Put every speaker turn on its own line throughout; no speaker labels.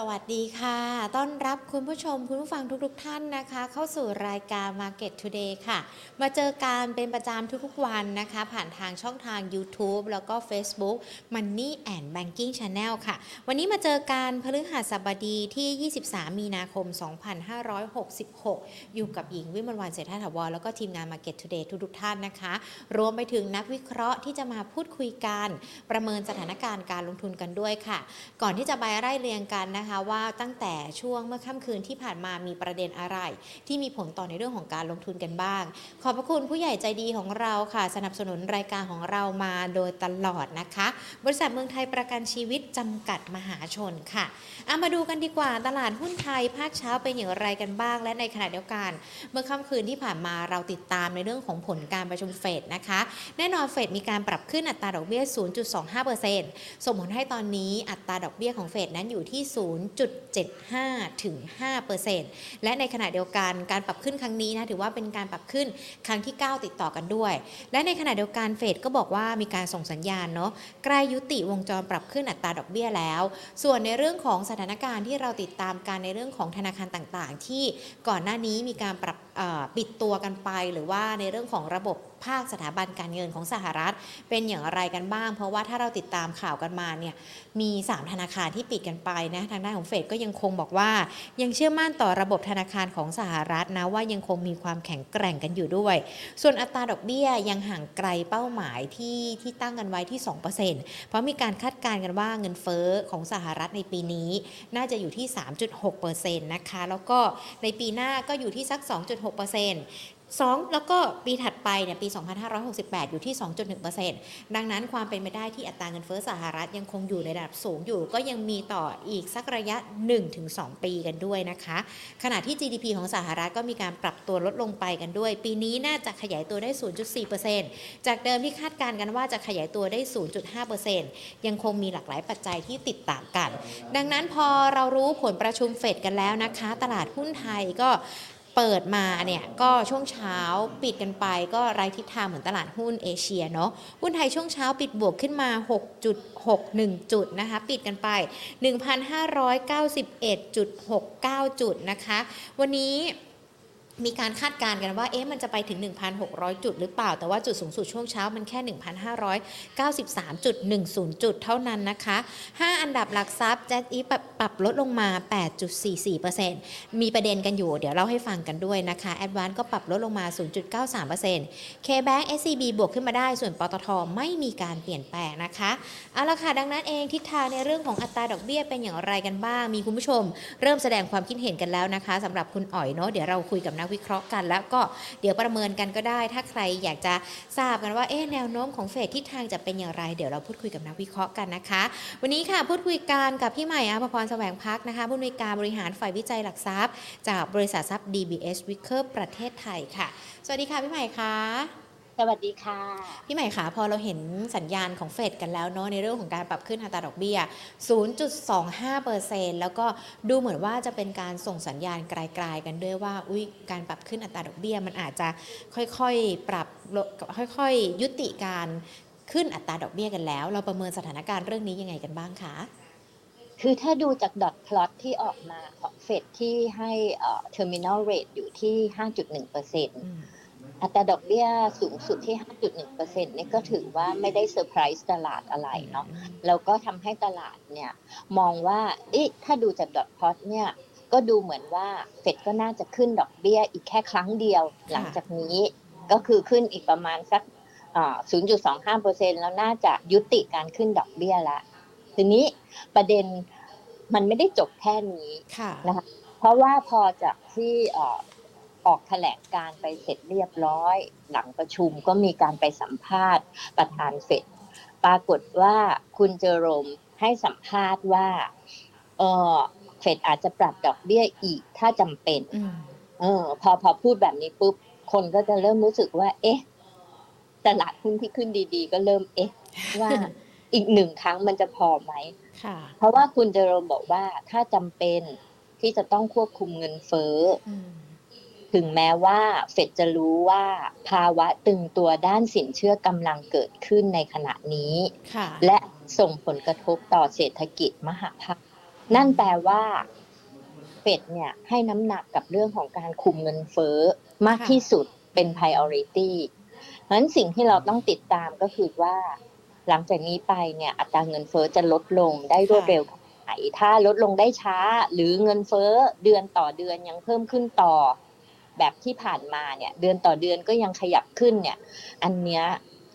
สวัสดีค่ะ ต้อนรับคุณผู้ชมคุณผู้ฟังทุกๆทท่านนะคะ เข้าสู่รายการ Market Today ค่ะ มาเจอการเป็นประจำทุกๆ วันนะคะ ผ่านทางช่องทาง YouTube แล้วก็ Facebook Money and Banking Channel ค่ะ วันนี้มาเจอการพฤหัสบดีที่ 23 มีนาคม 2566 อยู่กับหญิงวิมลวันเศรษฐถาวรแล้วก็ทีมงาน Market Today ทุกๆ ท่านนะคะ รวมไปถึงนักวิเคราะห์ที่จะมาพูดคุยกันประเมินสถานการณ์การลงทุนกันด้วยค่ะ ก่อนที่จะไปไล่เรียงกันนะคะว่าตั้งแต่ช่วงเมื่อค่ำคืนที่ผ่านมามีประเด็นอะไร ที่มีผลต่อในเรื่องของการลงทุนกันบ้าง ขอบพระคุณผู้ใหญ่ใจดีของเราค่ะ สนับสนุนรายการของเรามาโดยตลอดนะคะ บริษัทเมืองไทยประกันชีวิตจำกัดมหาชนค่ะเอามาดูกันดีกว่าตลาดหุ้นไทยภาคเช้าเป็นอย่างไรกันบ้าง และในขณะเดียวกัน เมื่อค่ำคืนที่ผ่านมาเราติดตามในเรื่องของผลการประชุมเฟดนะคะ แน่นอนเฟดมีการปรับขึ้นอัตราดอกเบี้ย 0.25%ส่งผลให้ตอนนี้อัตราดอกเบี้ยของเฟดนั้นอยู่ที่0.75 ถึง 5%และในขณะเดียวกันการปรับขึ้นครั้งนี้นะถือว่าเป็นการปรับขึ้นครั้งที่ 9 ติดต่อกันด้วย และในขณะเดียวกันเฟดก็บอกว่ามีการส่งสัญญาณเนาะใกล้ยุติวงจรปรับขึ้นอัตราดอกเบี้ยแล้ว ส่วนในเรื่องของสถานการณ์ที่เราติดตามการในเรื่องของธนาคารต่างๆ ที่ก่อนหน้านี้มีการปรับ ปิดตัวกันไป หรือว่าในเรื่องของระบบภาคสถาบันการเงินของสหรัฐ เป็นอย่างไรกันบ้าง เพราะว่าถ้าเราติดตามข่าวกันมาเนี่ยมี 3 ธนาคารที่ปิดกันไปนะทางด้านของเฟดก็ยังคงบอกว่า ยังเชื่อมั่นต่อระบบธนาคารของสหรัฐนะว่ายังคงมีความแข็งแกร่งกันอยู่ด้วย ส่วนอัตราดอกเบี้ยยังห่างไกลเป้าหมายที่ที่ตั้งกันไว้ที่ 2%เพราะมีการคาดการณ์กันว่าเงินเฟ้อของสหรัฐในปีนี้ น่าจะอยู่ที่ 3.6%นะคะแล้วก็ในปีหน้าก็อยู่ที่สัก 2.6 2 แล้วก็ปีถัดไปเนี่ยปี 2568 อยู่ที่ 2.1%ดังนั้นความเป็นไปได้ที่อัตราเงินเฟ้อสหรัฐยังคงอยู่ในระดับสูงอยู่ ก็ยังมีต่ออีกสักระยะ 1-2 ปีกันด้วยนะคะ ขณะที่ GDP ของสหรัฐก็มีการปรับตัวลดลงไปกันด้วย ปีนี้น่าจะขยายตัวได้ 0.4%จากเดิมที่คาดการณ์กันว่าจะขยายตัวได้ 0.5%ยังคงมีหลากหลายปัจจัยที่ติดตามกัน ดังนั้นพอเรารู้ผลประชุมเฟดกันแล้วนะคะ ตลาดหุ้นไทยก็ เปิดมาเนี่ยก็ช่วงเช้าปิดกันไปก็ไร้ทิศทางเหมือนตลาดหุ้นเอเชียเนาะหุ้นไทยช่วงเช้าปิดบวกขึ้นมา 6.61 จุดนะคะปิดกันไป 1,591.69 จุดนะคะ วันนี้ มีการคาดการณ์กันว่าเอ๊ะมันจะไปถึง 1,600 จุดหรือเปล่า แต่ว่าจุดสูงสุดช่วงเช้ามันแค่ 1,593.10 จุดเท่านั้นนะคะ 5 อันดับหลักทรัพย์แจ็คอีปรับลดลงมา 8.44%มีประเด็นกันอยู่ เดี๋ยวเล่าให้ฟังกันด้วยนะคะแอดวานก็ปรับลดลงมา 0.93% K-Bank SCB บวกขึ้นมาได้ ส่วนปตทไม่มีการเปลี่ยนแปลงนะคะเอาละค่ะดังนั้นเองทิศทางในเรื่องของอัตราดอกเบี้ยเป็นอย่างไรกันบ้าง มีคุณผู้ชม เริ่มแสดงความคิดเห็นกันแล้วนะคะสำหรับคุณอ๋อยเนาะเดี๋ยวเราคุยกับนักวิเคราะห์กัน แล้วก็เดี๋ยวประเมินกันก็ได้ ถ้าใครอยากจะทราบกันว่าเอ๊แนวโน้มของเฟดทิศทางจะเป็นอย่างไร เดี๋ยวเราพูดคุยกับนักวิเคราะห์กันนะคะ วันนี้ค่ะพูดคุยกันกับพี่ใหม่อาภพรแสวงพักนะคะผู้อำนวยการบริหารฝ่ายวิจัยหลักทรัพย์ จากบริษัททรัพย์ DBS w i c k e r ประเทศไทยค่ะ สวัสดีค่ะพี่ใหม่คะ
สวัสดีค่ะ
พี่ใหม่คะพอเราเห็นสัญญาณของเฟดกันแล้วเนาะในเรื่องของการปรับขึ้นอัตราดอกเบี้ย 0.25%แล้วก็ดูเหมือนว่าจะเป็นการส่งสัญญาณไกลๆกันด้วยว่าอุ้ยการปรับขึ้นอัตราดอกเบี้ย มันอาจจะค่อยๆปรับค่อยๆยุติการขึ้นอัตราดอกเบี้ยกันแล้ว เราประเมินสถานการณ์เรื่องนี้ยังไงกันบ้างคะ
คือถ้าดูจาก dot plot ที่ออกมาของเฟดที่ให้ terminal rate อยู่ที่ 5.1%เปอร์เซ็นต์ อัตราดอกเบี้ยสูงสุดที่ 5.1%นี่ก็ถือว่าไม่ได้เซอร์ไพรส์ตลาดอะไรเนาะแล้วก็ทำให้ตลาดเนี่ยมองว่าเอ๊ะถ้าดูจากดอทพลอตเนี่ยก็ดูเหมือนว่าเฟดก็น่าจะขึ้นดอกเบี้ยอีกแค่ครั้งเดียว หลังจากนี้ก็คือขึ้นอีกประมาณสัก 0.25%แล้วน่าจะยุติการขึ้นดอกเบี้ยละทีนี้ประเด็นมันไม่ได้จบแค่นี้นะคะเพราะว่าพอจากที่ ออกแถลงการไปเสร็จเรียบร้อย หลังประชุมก็มีการไปสัมภาษณ์ประธานเฟดปรากฏว่าคุณเจอโรมให้สัมภาษณ์ว่าเออเฟดอาจจะปรับดอกเบี้ยอีกถ้าจำเป็นเออ พอพอพูดแบบนี้ปุ๊บ คนก็จะเริ่มรู้สึกว่า เอ๊ะตลาดหุ้นที่ขึ้นดี ๆ ก็เริ่มเอ๊ะ ว่าอีกหนึ่งครั้งมันจะพอไหมเพราะว่าคุณเจอโรมบอกว่าถ้าจำเป็นที่จะต้องควบคุมเงินเฟ้อ ถึงแม้ว่าเฟดจะรู้ว่าภาวะตึงตัวด้านสินเชื่อกำลังเกิดขึ้นในขณะนี้ และส่งผลกระทบต่อเศรษฐกิจมหาภาค นั่นแปลว่าเฟดเนี่ยให้น้ำหนักกับเรื่องของการคุมเงินเฟ้อมาก
ค่ะที่
ที่สุดเป็น priority เพราะฉะนั้นสิ่งที่เราต้องติดตามก็คือว่า หลังจากนี้ไปเนี่ยอัตราเงินเฟ้อจะลดลงได้รวดเร็วแค่ไหนถ้าลดลงได้ช้าหรือเงินเฟ้อเดือนต่อเดือนยังเพิ่มขึ้นต่อ แบบที่ผ่านมาเนี่ย เดือนต่อเดือนก็ยังขยับขึ้นเนี่ย อันเนี้ย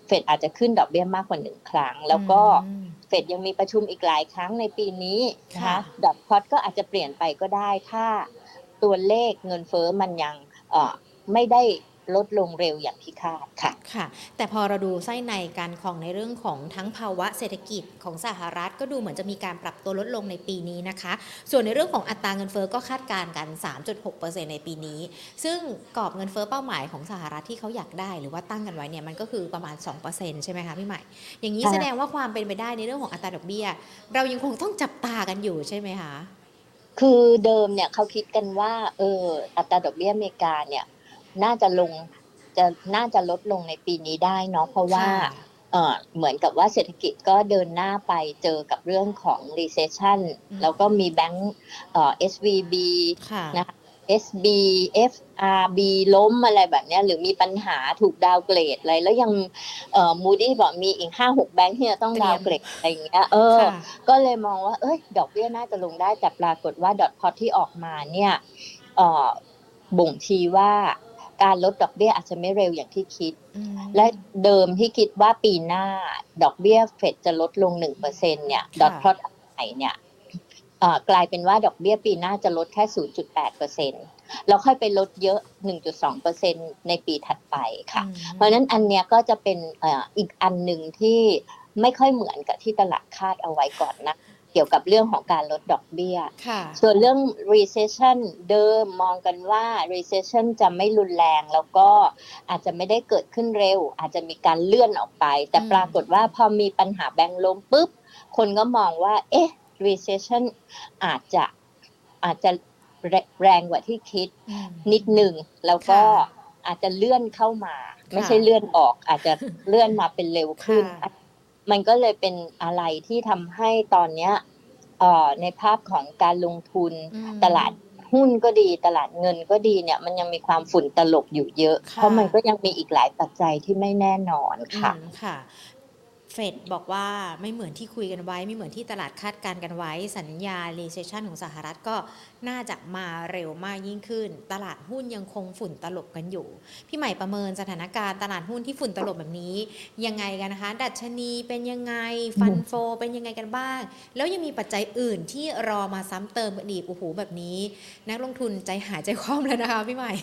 เฟดอาจจะขึ้นดอกเบี้ยมากกว่าหนึ่งครั้ง แล้วก็
อืม
เฟดยังมีประชุมอีกหลายครั้งในปีนี้นะ
ค่ะ
คะดอทพอตก็อาจจะเปลี่ยนไปก็ได้ถ้าตัวเลขเงินเฟ้อมันยังเอ่อไม่ได้ ลดลงเร็วอย่างที่คาดค่ะ
ค่ะ แต่พอเราดูไส้ในการของในเรื่องของทั้งภาวะเศรษฐกิจของสหรัฐก็ดูเหมือนจะมีการปรับตัวลดลงในปีนี้นะคะ ส่วนในเรื่องของอัตราเงินเฟ้อก็คาดการณ์กัน 3.6%ในปีนี้ ซึ่งกรอบเงินเฟ้อเป้าหมายของสหรัฐที่เขาอยากได้ หรือว่าตั้งกันไว้เนี่ยมันก็คือประมาณ 2%ใช่ไหมคะพี่ใหม่ อย่างนี้
ค่ะ
แสดงว่าความเป็นไปได้ในเรื่องของอัตราดอกเบี้ย เรายังคงต้องจับตากันอยู่ใช่ไหมคะ
คือเดิมเนี่ยเขาคิดกันว่าเอออัตราดอกเบี้ยอเมริกาเนี่ย น่าจะลงจะน่าจะลดลงในปีนี้ได้เนาะเพราะว่า
ค่ะ
เออเหมือนกับว่าเศรษฐกิจก็เดินหน้าไปเจอกับเรื่องของ recession
อืม
แล้วก็มีแบงก์เอ่อ SVB
ค่ะ
นะคะ SB FRB ล้มอะไรแบบเนี้ยหรือมีปัญหาถูกดาวน์เกรดอะไร แล้วยังเอ่อ Moody บอกมีอีกห้าหกแบงค์ที่จะต้อง
เตรี
ดา
ยวม
น์เกรดอะไรอย่างเงี้ยเออ
ค่ะ
ก็เลยมองว่า เอ้ย ดอกเบี้ยน่าจะลงได้แต่ปรากฏว่าดอทพอที่ออกมาเนี่ยเอ่อบ่งชี้ว่า การลดดอกเบี้ยอาจจะไม่เร็วอย่างที่คิด
อืม
และเดิมที่คิดว่าปีหน้าดอกเบี้ยเฟดจะลดลง1%เนี่ย
ค่ะ
ดอทพอตไหนเนี่ยเอ่อกลายเป็นว่าดอกเบี้ยปีหน้าจะลดแค่ 0.8%แล้วค่อยไปลดเยอะ 1.2%ในปีถัดไปค่ะ
อืม
เพราะฉะนั้นอันเนี้ยก็จะเป็นเอ่ออีกอันหนึ่งที่ไม่ค่อยเหมือนกับที่ตลาดคาดเอาไว้ก่อนนะ เกี่ยวกับเรื่องของการลดดอกเบี้ย
ค่ะ
ส่วนเรื่อง recession เดิมมองกันว่า recession จะไม่รุนแรงแล้วก็อาจจะไม่ได้เกิดขึ้นเร็ว อาจจะมีการเลื่อนออกไป แต่
อืม
ปรากฏว่าพอมีปัญหาแบงก์ล้มปุ๊บ คนก็มองว่า เอ๊ะ recession อาจจะอาจจะแรแรงกว่าที่คิด
อืม
นิดหนึ่งแล้วก็
ค่ะ
อาจจะเลื่อนเข้ามา ไม่
ค่ะ
ใช่เลื่อนออก อาจจะเลื่อนมาเป็นเร็วขึ้น
ค่ะ
มันก็เลยเป็นอะไรที่ทำให้ตอนเนี้ยเอ่อในภาพของการลงทุน
อืม
ตลาดหุ้นก็ดีตลาดเงินก็ดีเนี่ย มันยังมีความฝุ่นตลบอยู่เยอะ
ค่ะ
เพราะมันก็ยังมีอีกหลายปัจจัยที่ไม่แน่นอนค่ะ
อืมค่ะ เฟดบอกว่าไม่เหมือนที่คุยกันไว้ ไม่เหมือนที่ตลาดคาดการณ์กันไว้ สัญญา recession ของสหรัฐก็น่าจะมาเร็วมากยิ่งขึ้น ตลาดหุ้นยังคงฝุ่นตลบกันอยู่ พี่ใหม่ประเมินสถานการณ์ตลาดหุ้นที่ฝุ่นตลบแบบนี้ ยังไงกันนะคะ ดัชนีเป็นยังไงฟันโฟ เป็นยังไงกันบ้าง แล้วยังมีปัจจัยอื่นที่รอมาซ้ำเติมกันอีกโอ้โหแบบนี้ นักลงทุนใจหายใจคว่ำแล้วนะคะพี่ใหม่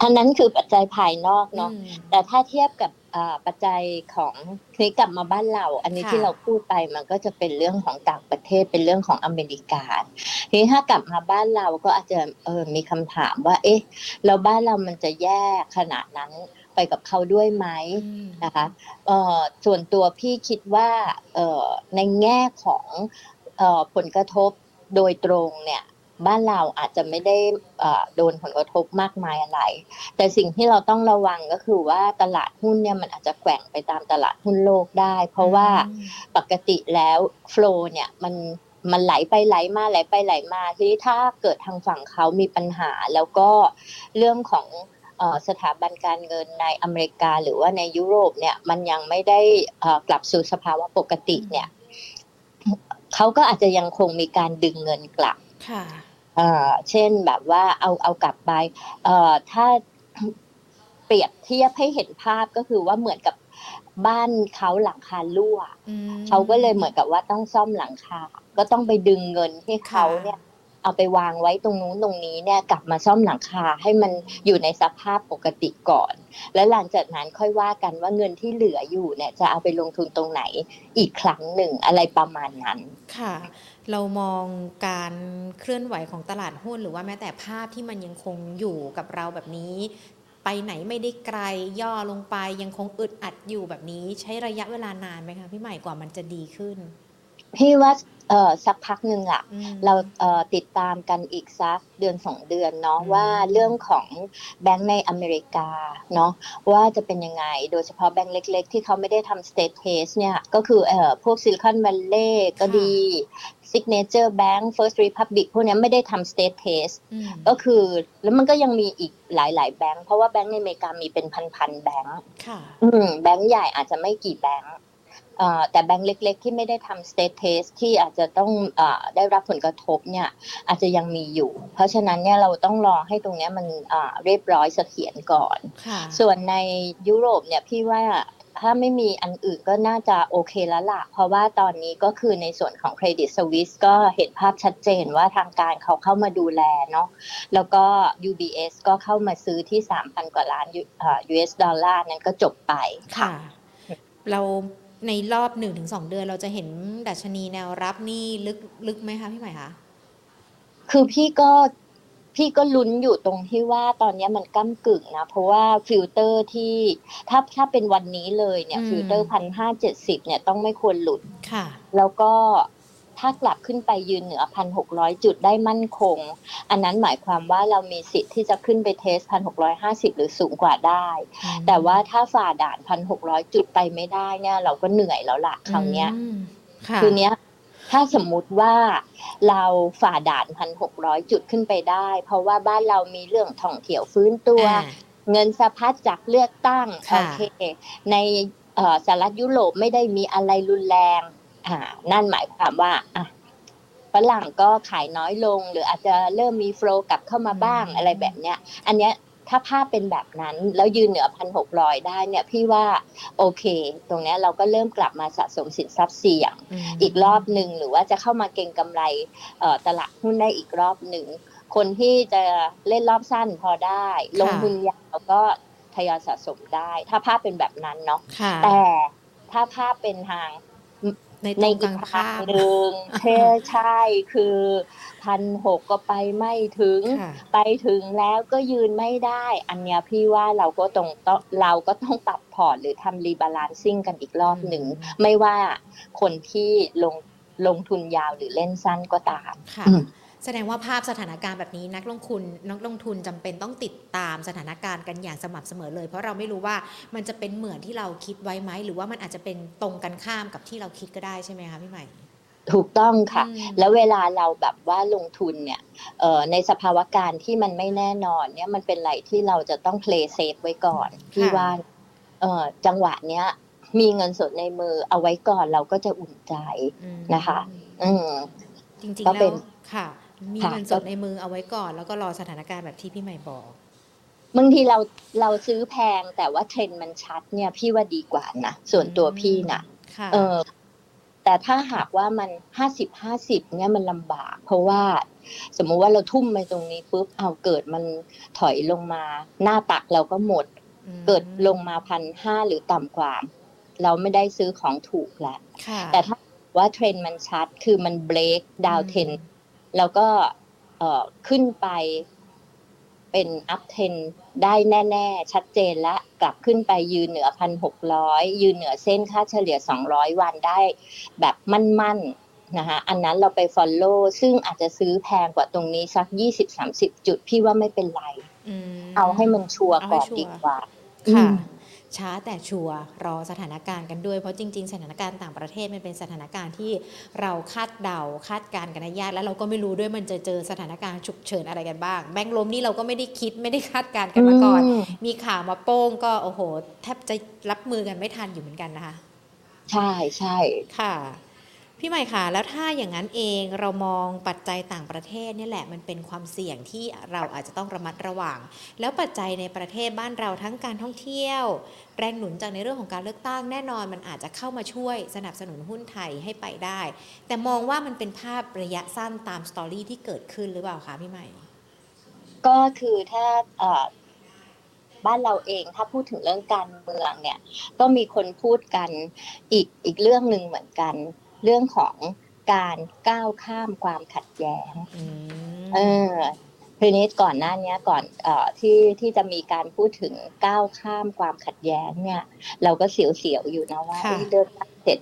อันนั้นคือปัจจัยภายนอกเนาะ
อืม
แต่ถ้าเทียบกับอ่า ปัจจัยของนี้กลับมาบ้านเรา อันนี้
ค่ะ
ที่เราพูดไปมันก็จะเป็นเรื่องของต่างประเทศเป็นเรื่องของอเมริกาทีนี้ถ้ากลับมาบ้านเราก็อาจจะเออมีคำถามว่า เอ๊ะแล้วบ้านเรามันจะแย่ขนาดนั้นไปกับเขาด้วยไหม
อืม
นะคะเอ่อส่วนตัวพี่คิดว่าเอ่อในแง่ของเอ่อผลกระทบโดยตรงเนี่ย บ้านเราอาจจะไม่ได้โดนผลกระทบมากมายอะไร แต่สิ่งที่เราต้องระวังก็คือว่าตลาดหุ้นเนี่ยมันอาจจะแกว่งไปตามตลาดหุ้นโลกได้ เพราะว่าปกติแล้วโฟลเนี่ยมันมันไหลไปไหลมาไหลไปไหลมาทีนี้ถ้าเกิดทางฝั่งเขามีปัญหา แล้วก็เรื่องของสถาบันการเงินในอเมริกาหรือว่าในยุโรปเนี่ยมันยังไม่ได้กลับสู่สภาวะปกติเนี่ยเขาก็อาจจะยังคงมีการดึงเงินกลับ เอ่อเช่นแบบว่าเอาเอากลับไปเอ่อถ้าเปรียบเทียบให้เห็นภาพก็คือว่าเหมือนกับบ้านเขาหลังคารั่ว
อืม
เขาก็เลยเหมือนกับว่าต้องซ่อมหลังคา ก็ต้องไปดึงเงินให้เขา
ค่ะ
เนี่ย เอาไปวางไว้ตรงนู้นตรงนี้เนี่ยกลับมาซ่อมหลังคาให้มันอยู่ในสภาพปกติก่อน แล้วหลังจากนั้นค่อยว่ากันว่าเงินที่เหลืออยู่เนี่ย จะเอาไปลงทุนตรงไหนอีกครั้งหนึ่งอะไรประมาณนั้น
ค่ะ เรามองการเคลื่อนไหวของตลาดหุ้น หรือว่าแม้แต่ภาพที่มันยังคงอยู่กับเราแบบนี้ ไปไหนไม่ได้ไกลย่อลงไปยังคงอึดอัดอยู่แบบนี้ ใช้ระยะเวลานานไหมคะพี่ใหม่กว่ามันจะดีขึ้น
พี่ว่าเออสักพักหนึ่งอะ
อืม
เราเอ่อติดตามกันอีกสักเดือนสองเดือนเนาะ
อืม
ว่าเรื่องของแบงก์ในอเมริกาเนาะว่าจะเป็นยังไงโดยเฉพาะแบงก์เล็ก ๆ ที่เขาไม่ได้ทำ state test เนี่ยก็คือเอ่อพวก Silicon Valley ก็ดี Signature Bank First Republic พวกเนี้ยไม่ได้ทำ state test
อืม
ก็คือแล้วมันก็ยังมีอีกหลาย ๆ แบงก์เพราะว่าแบงก์ในอเมริกามีเป็นพันๆแบงก์
ค่ะ
อืมแบงก์ใหญ่อาจจะไม่กี่แบงก์เอ่อ แต่แบงก์เล็ก ๆ ที่ไม่ได้ทำ state test ที่อาจจะต้องเออได้รับผลกระทบเนี่ยอาจจะยังมีอยู่ เพราะฉะนั้นเนี่ยเราต้องรอให้ตรงเนี้ยมันอ่าเรียบร้อยเสถียรก่อน
ค่ะ
ส่วนในยุโรปเนี่ยพี่ว่าถ้าไม่มีอันอื่นก็น่าจะโอเคแล้วล่ะ เพราะว่าตอนนี้ก็คือในส่วนของเครดิตสวิสก็เห็นภาพชัดเจนว่าทางการเขาเข้ามาดูแลเนาะแล้วก็ UBS ก็เข้ามาซื้อที่ 3,000 กว่าล้าน U- อ่า US ดอลลาร์นั้นก็จบไป
ค่ะ เรา ในรอบหนึ่งถึงสองเดือนเราจะเห็นดัชนีแนวรับนี่ลึกลึกไหมคะพี่ใหม่คะ
คือพี่ก็พี่ก็ลุ้นอยู่ตรงที่ว่าตอนเนี้ยมันก้ำกึ่งนะ เพราะว่าฟิลเตอร์ที่ถ้าถ้าเป็นวันนี้เลยเนี่ย
อืม
ฟิลเตอร์พันห้าเจ็ดสิบเนี่ยต้องไม่ควรหลุด
ค่ะ
แล้วก็ ถ้ากลับขึ้นไปยืนเหนือพันหกร้อยจุดได้มั่นคง อันนั้นหมายความว่าเรามีสิทธิ์ที่จะขึ้นไปเทสพันหกร้อยห้าสิบหรือสูงกว่าได้ แต่ว่าถ้าฝ่าด่านพันหกร้อยจุดไปไม่ได้เนี่ย เราก็เหนื่อยแล้วล่ะคราวเนี้ย
อืมค่ะ
คือเนี้ยถ้าสมมุติว่าเราฝ่าด่านพันหกร้อยจุดขึ้นไปได้ เพราะว่าบ้านเรามีเรื่องท่องเที่ยวฟื้นตัว
อ่า
เงินสะพัดจากเลือกตั้ง
ค่ะ
โอเคในเอ่อสหรัฐยุโรปไม่ได้มีอะไรรุนแรง อ่านั่นหมายความว่าอะฝรั่งก็ขายน้อยลง หรืออาจจะเริ่มมีโฟลว์กลับเข้ามาบ้างอะไรแบบเนี้ย อันเนี้ยถ้าภาพเป็นแบบนั้น แล้วยืนเหนือพันหกร้อยได้เนี่ย พี่ว่าโอเค ตรงเนี้ยเราก็เริ่มกลับมาสะสมสินทรัพย์เสี่ยง
ม
อีกรอบหนึ่งหรือว่าจะเข้ามาเก็งกำไรเอ่อตลาดหุ้นได้อีกรอบหนึ่ง คนที่จะเล่นรอบสั้นพอได้ ลงทุนยาวก็ทยอยสะสมได้ ถ้าภาพเป็นแบบนั้นเนาะ
ค่ะ
แต่ถ้าภาพเป็นทาง
ในต
ใน
รงก
อี
ลากง
ทา
ข้างม
หนึ่งเท่ใช่คือพันหกก็ไปไม่ถึง
ค่ะ
ไปถึงแล้วก็ยืนไม่ได้ อันเนี้ยพี่ว่าเราก็ต้องต้องเราก็ต้องปรับพอร์ตหรือทำรีบาลานซิ่งกันอีกรอบหนึ่ง
อืม
ไม่ว่าคนที่ลงลงทุนยาวหรือเล่นสั้นก็ตาม
ค่ะ
อืม
แสดงว่าภาพสถานการณ์แบบนี้นักลงทุนนักลงทุนจำเป็นต้องติดตามสถานการณ์กันอย่างสม่ำเสมอเลย เพราะเราไม่รู้ว่ามันจะเป็นเหมือนที่เราคิดไว้ไหม หรือว่ามันอาจจะเป็นตรงกันข้ามกับที่เราคิดก็ได้ใช่ไหมคะพี่ใหม่
ถูกต้องค่ะ
อืม
แล้วเวลาเราแบบว่าลงทุนเนี่ยเอ่อในสภาวะการที่มันไม่แน่นอนเนี่ยมันเป็นอะไรที่เราจะต้อง play safe ไว้ก่อนพี่ว่าเอ่อจังหวะเนี้ยมีเงินสดในมือเอาไว้ก่อนเราก็จะอุ่นใจ
อืม
นะคะ อืม
จริง
ก็
ๆ
เป็
แล้ว
น
ค่ะ มี
ค่ะ
เงินสดในมือเอาไว้ก่อน แล้วก็รอสถานการณ์แบบที่พี่ใหม่บอก
บางทีเราเราซื้อแพงแต่ว่าเทรนด์มันชัดเนี่ยพี่ว่าดีกว่านะส่วนตัวพี่นะ
ค่ะ
เออ แต่ถ้าหากว่ามันห้าสิบห้าสิบเนี่ยมันลำบาก เพราะว่าสมมุติว่าเราทุ่มไปตรงนี้ปุ๊บเอาเกิดมันถอยลงมา หน้าตักเราก็หมด
ม
เกิดลงมาพันห้าหรือต่ำกว่า เราไม่ได้ซื้อของถูกแล้ว
ค่ะ
แต่ถ้าว่าเทรนด์มันชัดคือมันเบรกดาว
อืม
เทน แล้วก็เอ่อขึ้นไปเป็นอัพเทนได้แน่ ๆ ชัดเจนและกลับขึ้นไปยืนเหนือพันหกร้อยยืนเหนือเส้นค่าเฉลี่ยสองร้อยวันได้แบบมั่น ๆ นะคะอันนั้นเราไป Follow ซึ่งอาจจะซื้อแพงกว่าตรงนี้สักยี่สิบสามสิบจุด พี่ว่าไม่เป็นไร
ม
เอาให้มันชัวร์
เอาให้
ก่อน
ชัวร์
ดีกว่า
ค่ะ
อืม
ช้าแต่ชัวร์รอสถานการณ์กันด้วย เพราะจริง ๆ สถานการณ์ต่างประเทศมันเป็นสถานการณ์ที่เราคาดเดาคาดการณ์กันได้ยากแล้วเราก็ไม่รู้ด้วยมันจะเจอสถานการณ์ฉุกเฉินอะไรกันบ้าง แบงค์ล้มนี่เราก็ไม่ได้คิดไม่ได้คาดการณ์กันมาก่อน
ม
มีข่าวมาโป้งก็โอ้โห แทบจะรับมือกันไม่ทันอยู่เหมือนกันนะคะ
ใช่ใช่
ค่ะ พี่ใหม่ค่ะ แล้วถ้าอย่างนั้นเองเรามองปัจจัยต่างประเทศนี่แหละมันเป็นความเสี่ยงที่เราอาจจะต้องระมัดระวัง แล้วปัจจัยในประเทศบ้านเราทั้งการท่องเที่ยว แรงหนุนจากในเรื่องของการเลือกตั้งแน่นอนมันอาจจะเข้ามาช่วยสนับสนุนหุ้นไทยให้ไปได้ แต่มองว่ามันเป็นภาพระยะสั้นตามสตอรี่ที่เกิดขึ้นหรือเปล่าคะพี่ใหม่
ก็คือถ้าบ้านเราเองถ้าพูดถึงเรื่องการเมืองเนี่ย ก็มีคนพูดกันอีกอีกเรื่องหนึ่งเหมือนกัน เรื่องของการก้าวข้ามความขัดแย้ง
อืม
เออทีนี้ก่อนหน้าเนี้ยก่อนเอ่อที่ที่จะมีการพูดถึงก้าวข้ามความขัดแย้งเนี่ย เราก็เสียวๆอยู่นะว่า
ค่ะ
เอ้ยเลือกตั้งเสร็จ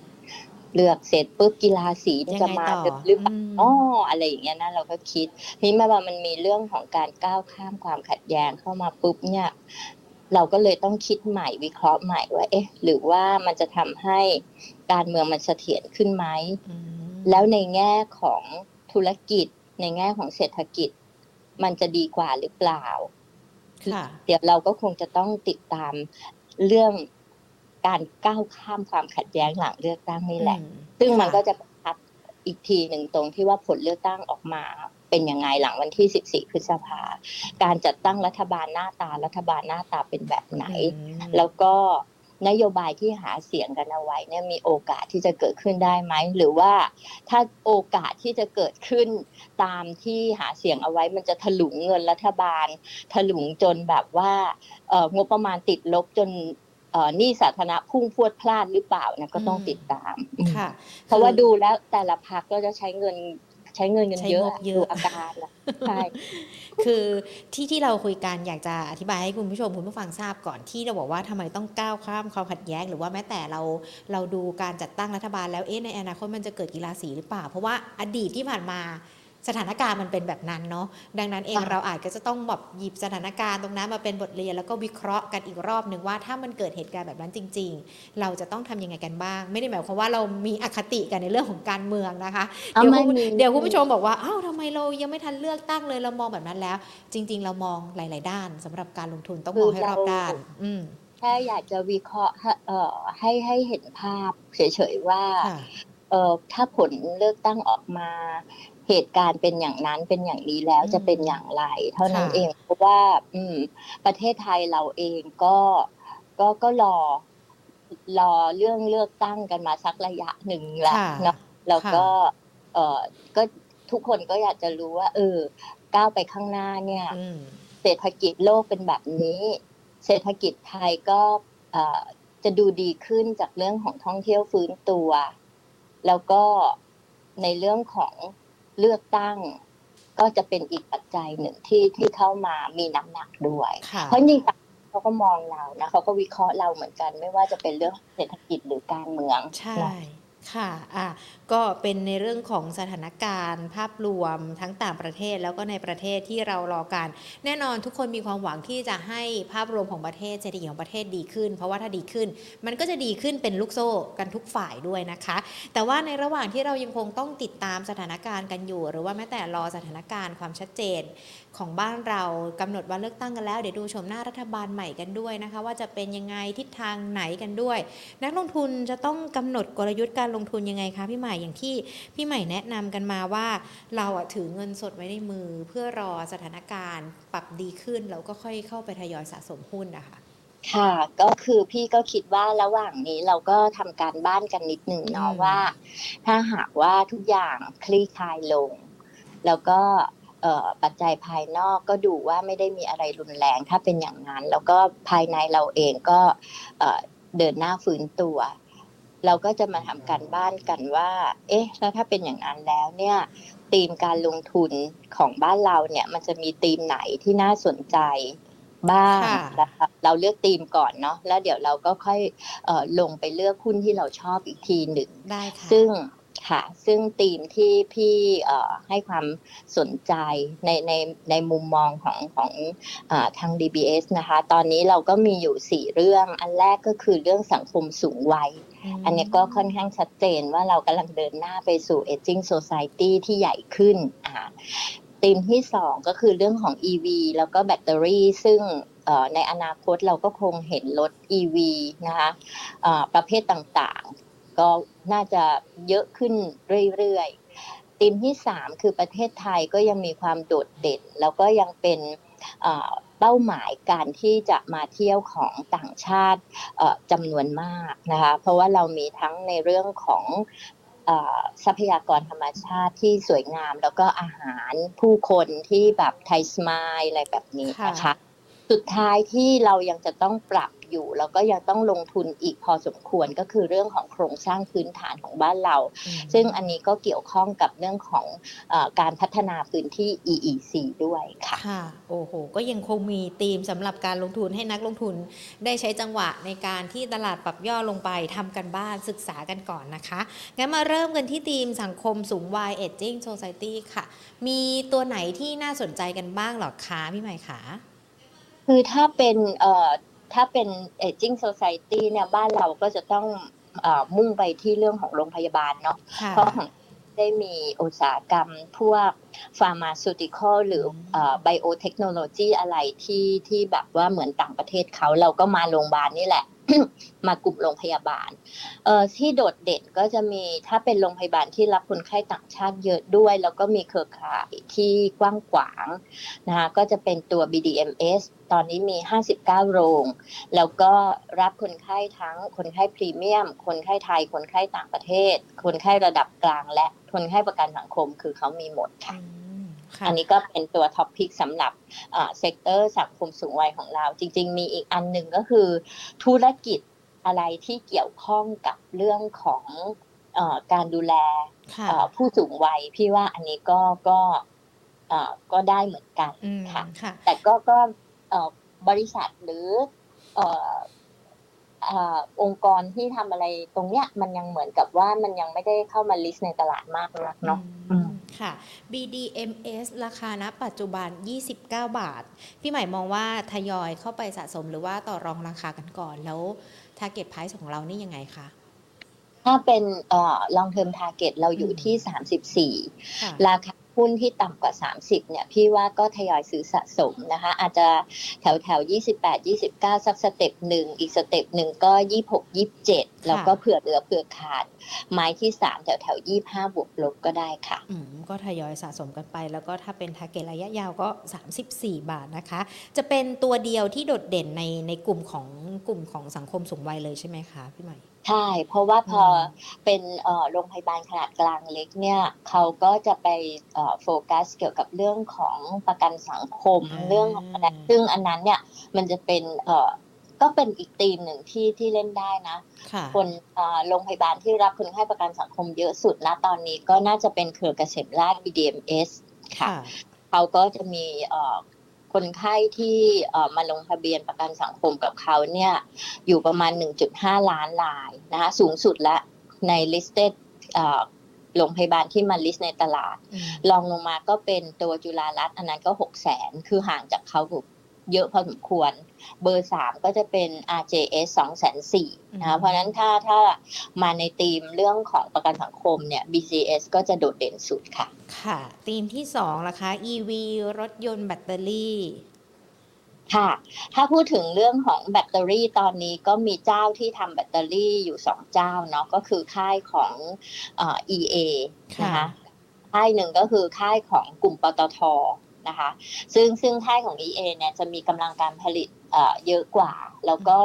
เลือกเสร็จปุ๊บกีฬาสีนี่
ยัง
จะ
ไง
มา
ต่อ
หรือเปล่า
ม
อ๋ออะไรอย่างเงี้ยนะเราก็คิดทีนี้มาว่ามันมีเรื่องของการก้าวข้ามความขัดแย้งเข้ามาปุ๊บเนี่ย เราก็เลยต้องคิดใหม่วิเคราะห์ใหม่ว่า เอ๊ะ หรือว่ามันจะทำให้การเมืองมันเสถียรขึ้นไหม
อืม
แล้วในแง่ของธุรกิจ ในแง่ของเศรษฐกิจ มันจะดีกว่าหรือเปล่า
ค่ะ
เดี๋ยวเราก็คงจะต้องติดตามเรื่องการก้าวข้ามความขัดแย้งหลังเลือกตั้งนี่แหละ
อืม
ซึ่งมัน
ค่ะ
ก็จะประทับ อีกทีหนึ่งตรงที่ว่าผลเลือกตั้งออกมาเป็นยังไงหลังวันที่ 14 พฤษภา การจัดตั้งรัฐบาลหน้าตารัฐบาลหน้าตาเป็นแบบไหน
อืม
แล้วก็นโยบายที่หาเสียงกันเอาไว้เนี่ยมีโอกาสที่จะเกิดขึ้นได้ไหม หรือว่าถ้าโอกาสที่จะเกิดขึ้นตามที่หาเสียงเอาไว้ มันจะถลุงเงินรัฐบาล ถลุงจนแบบว่าเอ่องบประมาณติดลบจนเอ่อ หนี้สาธารณะพุ่งพรวดพลาดหรือเปล่านะก็ต้อง
อืม
ติดตาม
ค่ะ
เพราะว่า
คือ
ดูแล้วแต่ละพักก็จะใช้เงินใช้เงินกัน
ใช้
เยอะ
งบเยอะ
ดูอาการละใช่
คือที่ที่เราคุยกันอยากจะอธิบายให้คุณผู้ชมคุณผู้ฟังทราบก่อนที่เราบอกว่าทำไมต้องก้าวข้ามความขัดแย้ง หรือว่าแม้แต่เราเราดูการจัดตั้งรัฐบาลแล้วเอ๊ะในอนาคตมันจะเกิดกีฬาสีหรือเปล่า เพราะว่าอดีตที่ผ่านมา สถานการณ์มันเป็นแบบนั้นเนาะดังนั้นเอง
ค่ะ
เราอาจจะต้องแบบหยิบสถานการณ์ตรงนั้นมาเป็นบทเรียนแล้วก็วิเคราะห์กันอีกรอบหนึ่งว่าถ้ามันเกิดเหตุการณ์แบบนั้นจริง ๆ เราจะต้องทำยังไงกันบ้าง ไม่ได้หมายความว่าเรามีอคติกันในเรื่องของการเมืองนะคะ
เอา
เดี๋ยว
ไม่
คุณ
มี
เดี๋ยวคุณผู้ชมบอกว่าอ้าวทำไมเรายังไม่ทันเลือกตั้งเลยเรามองแบบนั้นแล้ว จริง ๆ เรามองหลาย ๆ ด้านสำหรับการลงทุนต้องมองให้รอบด้าน อืม
แค่อยากจะวิเคราะห์ให้เอ่อให้ให้เห็นภาพเฉยๆว่า
ค่ะ
เอ่อถ้าผลเลือกตั้งออกมา เหตุการณ์เป็นอย่างนั้นเป็นอย่างนี้แล้ว
อืม
จะเป็นอย่างไร เท่านั้น
ค่ะ
เองเพราะว่า อืม ประเทศไทยเราเองก็ก็ก็รอ รอเรื่องเลือกตั้งกันมาสักระยะหนึ่งแล้ว
ค่ะ
เนาะแล้วก็ เอ่อก็ทุกคนก็อยากจะรู้ว่า เออ ก้าวไปข้างหน้าเนี่ย
อืม
เศรษฐกิจโลกเป็นแบบนี้ เศรษฐกิจไทยก็เอ่อจะดูดีขึ้นจากเรื่องของท่องเที่ยวฟื้นตัว แล้วก็ในเรื่องของ เลือกตั้ง ก็จะเป็นอีกปัจจัยหนึ่งที่ที่เข้ามามีน้ำหนักด้วย
ค่ะ
เพราะจริงๆเขาก็มองเรานะเขาก็วิเคราะห์เราเหมือนกัน ไม่ว่าจะเป็นเรื่องเศรษฐกิจหรือการเมือง
ใช่
เนาะ
ค่ะอะ ก็เป็นในเรื่องของสถานการณ์ ภาพรวมทั้งต่างประเทศแล้วก็ในประเทศที่เรารอการ แน่นอนทุกคนมีความหวังที่จะให้ภาพรวมของประเทศเศรษฐกิจของประเทศดีขึ้น เพราะว่าถ้าดีขึ้น มันก็จะดีขึ้นเป็นลูกโซ่กันทุกฝ่ายด้วยนะคะ แต่ว่าในระหว่างที่เรายังคงต้องติดตามสถานการณ์กันอยู่ หรือว่าแม้แต่รอสถานการณ์ความชัดเจนของบ้านเรากำหนดวันเลือกตั้งกันแล้ว เดี๋ยวดูชมหน้ารัฐบาลใหม่กันด้วยนะคะ ว่าจะเป็นยังไงทิศทางไหนกันด้วย นักลงทุนจะต้องกำหนดกลยุทธ์การลงทุนยังไงคะพี่ใหม่อย่างที่พี่ใหม่แนะนำกันมาว่า เราอะถือเงินสดไว้ในมือ เพื่อรอสถานการณ์ปรับดีขึ้นแล้วก็ค่อยเข้าไปทยอยสะสมหุ้นนะคะ
ค่ะก็คือพี่ก็คิดว่าระหว่างนี้เราก็ทำการบ้านกันนิดหนึ่งเนาะ
อืม
ว่า ถ้าหากว่าทุกอย่างคลี่คลายลง แล้วก็เอ่อ ปัจจัยภายนอกก็ดูว่าไม่ได้มีอะไรรุนแรงถ้าเป็นอย่างนั้น แล้วก็ภายในเราเองก็เอ่อเดินหน้าฟื้นตัว เราก็จะมาทำการบ้านกันว่า เอ๊ะแล้วถ้าเป็นอย่างนั้นแล้วเนี่ยธีมการลงทุนของบ้านเราเนี่ย มันจะมีธีมไหนที่น่าสนใจบ้าง
ค่ะ
นะคะเราเลือกธีมก่อนเนาะแล้วเดี๋ยวเราก็ค่อยเออลงไปเลือกหุ้นที่เราชอบอีกทีหนึ่ง
ได้ค่ะ
ซึ่ง ค่ะ ซึ่งธีมที่พี่เอ่อให้ความสนใจในในในมุมมองของของอาทาง DBS นะคะ ตอนนี้เราก็มีอยู่สี่เรื่อง อันแรกก็คือเรื่องสังคมสูงวัย
ม
อันนี้ก็ค่อนข้างชัดเจนว่าเรากำลังเดินหน้าไปสู่ aging society ที่ใหญ่ขึ้นอ่าธีมที่สองก็คือเรื่องของ EV แล้วก็แบตเตอรี่ ซึ่งเอ่อในอนาคตเราก็คงเห็นรถ EV นะคะอ่าประเภทต่างๆ ก็ น่าจะเยอะขึ้นเรื่อยๆธีมที่สามคือประเทศไทยก็ยังมีความโดดเด่น แล้วก็ยังเป็นเป้าหมายการที่จะมาเที่ยวของต่างชาติจำนวนมากนะคะเพราะว่าเรามีทั้งในเรื่องของทรัพยากรธรรมชาติที่สวยงาม แล้วก็อาหารผู้คนที่แบบไทยสมายอะไรแบบนี้นะคะ สุดท้ายที่เรายังจะต้องปรับอยู่แล้วก็ยังต้องลงทุนอีกพอสมควรก็คือเรื่องของโครงสร้างพื้นฐานของบ้านเรา
อืม
ซึ่งอันนี้ก็เกี่ยวข้องกับเรื่องของเออการพัฒนาพื้นที่ EEC ด้วยค่ะ
ค่ะโอ้โห ก็ยังคงมีธีมสำหรับการลงทุนให้นักลงทุนได้ใช้จังหวะในการที่ตลาดปรับย่อลงไปทำกันบ้านศึกษากันก่อนนะคะ งั้นมาเริ่มกันที่ธีมสังคมสูงวัย Aging Society ค่ะ มีตัวไหนที่น่าสนใจกันบ้างเหรอคะพี่ใหม่คะ
คือถ้าเป็นเอ่อถ้าเป็น aging society เนี่ยบ้านเราก็จะต้องเอ่อมุ่งไปที่เรื่องของโรงพยาบาลเนาะ
ค่ะ
เพราะของได้มีอุตสาหกรรมพวก pharmaceutical หรือเอ่อ biotechnology อะไรที่ที่แบบว่าเหมือนต่างประเทศเขาเราก็มาโรงพยาบาลนี่แหละ มากลุ่มโรงพยาบาลเอ่อที่โดดเด่นก็จะมีถ้าเป็นโรงพยาบาลที่รับคนไข้ต่างชาติเยอะด้วย แล้วก็มีเครือข่ายที่กว้างขวางนะคะก็จะเป็นตัว BDMS ตอนนี้มี 59 โรง แล้วก็รับคนไข้ทั้งคนไข้พรีเมียม คนไข้ไทย คนไข้ต่างประเทศ คนไข้ระดับกลางและคนไข้ประกันสังคมคือเขามีหมดค่ะ
อืมค่ะ
อันนี้ก็เป็นตัว top pick สำหรับ sector สังคมสูงวัยของเรา จริง ๆ มีอีกอันหนึ่งก็คือ ธุรกิจอะไรที่เกี่ยวข้องกับเรื่องของเออการดูแล
ค่ะ
เอ่อผู้สูงวัยพี่ว่าอันนี้ก็ก็เอ่อก็ได้เหมือนกัน
อืม
ค่ะ
ค่ะ
แต่ก็ก็เอ่อบริษัทหรือเอ่อเอ่อองค์กรที่ทำอะไรตรงเนี้ยมันยังเหมือนกับว่ามันยังไม่ได้เข้ามา list ในตลาดมากนักเนาะ
อืม
อืม
ค่ะ BDMS ราคาณปัจจุบัน 29 บาท พี่ใหม่มองว่าทยอยเข้าไปสะสมหรือว่าต่อรองราคากันก่อน แล้ว target price ของเรานี่ยังไงคะ
ถ้าเป็นเอ่อ long term target เราอยู่ที่
ค่ะ
34 ราคา หุ้นที่ต่ำกว่า 30เนี่ยพี่ว่าก็ทยอยซื้อสะสมนะคะ อาจจะแถวแถวๆ28 29 สัก step หนึ่งอีก step หนึ่งก็ 26 27 แล้วก็เผื่อเหลือเผื่อขาด ไม้ที่ 3 แถวแถวๆ25 บวกลบก็ได้ค่ะ
อืมก็ทยอยสะสมกันไป แล้วก็ถ้าเป็น target ระยะยาวก็ 34 บาทนะคะ จะเป็นตัวเดียวที่โดดเด่นในในกลุ่มของกลุ่มของสังคมสูงวัยเลยใช่ไหมคะพี่ใหม่
ใช่ เพราะว่าพออ
ม
เป็นเอ่อโรงพยาบาลขนาดกลางเล็กเนี่ยเขาก็จะไปเอ่อโฟกัสเกี่ยวกับเรื่องของประกันสังคมเรื่องของอะไรซึ่งอันนั้นเนี่ยมันจะเป็นเอ่อก็เป็นอีกธีมหนึ่งที่ที่เล่นได้นะ
ค่ะ
คนเอ่อโรงพยาบาลที่รับคนไข้ประกันสังคมเยอะสุดนะตอนนี้ก็น่าจะเป็นเครือเกษมราช BDMS ค่ะ
ค่ะ
เขาก็จะมีเอ่อ คนไข้ที่เอ่อมาลงทะเบียนประกันสังคมกับเขาเนี่ยอยู่ประมาณ 1.5 ล้านรายนะคะสูงสุดและใน listed เอ่อโรงพยาบาลที่มา list ในตลาด
อืม
ลองลงมาก็เป็นตัวจุฬารัตน์อันนั้นก็6 0 0 0 0 0คือห่างจากเขา เยอะพอสมควร เบอร์ 3 ก็จะเป็น RJS 2 4 0 0 0นะคะเพราะฉะนั้นถ้าถ้ามาในธีมเรื่องของประกันสังคมเนี่ย BCS ก็จะโดดเด่นสุดค่ะ
ค่ะธีมที่2ล่ะคะ EV รถยนต์แบตเตอรี่
ค่ะ ถ้าพูดถึงเรื่องของแบตเตอรี่ตอนนี้ก็มีเจ้าที่ทำแบตเตอรี่อยู่สองเจ้าเนาะก็คือค่ายของเอ่อ EA นะคะ
ค่ะ
ค่ายหนึ่งก็คือค่ายของกลุ่มปตท นะคะ ซึ่งซึ่งค่ายของ EA เนี่ยจะมีกำลังการผลิตเยอะกว่า แล้วก็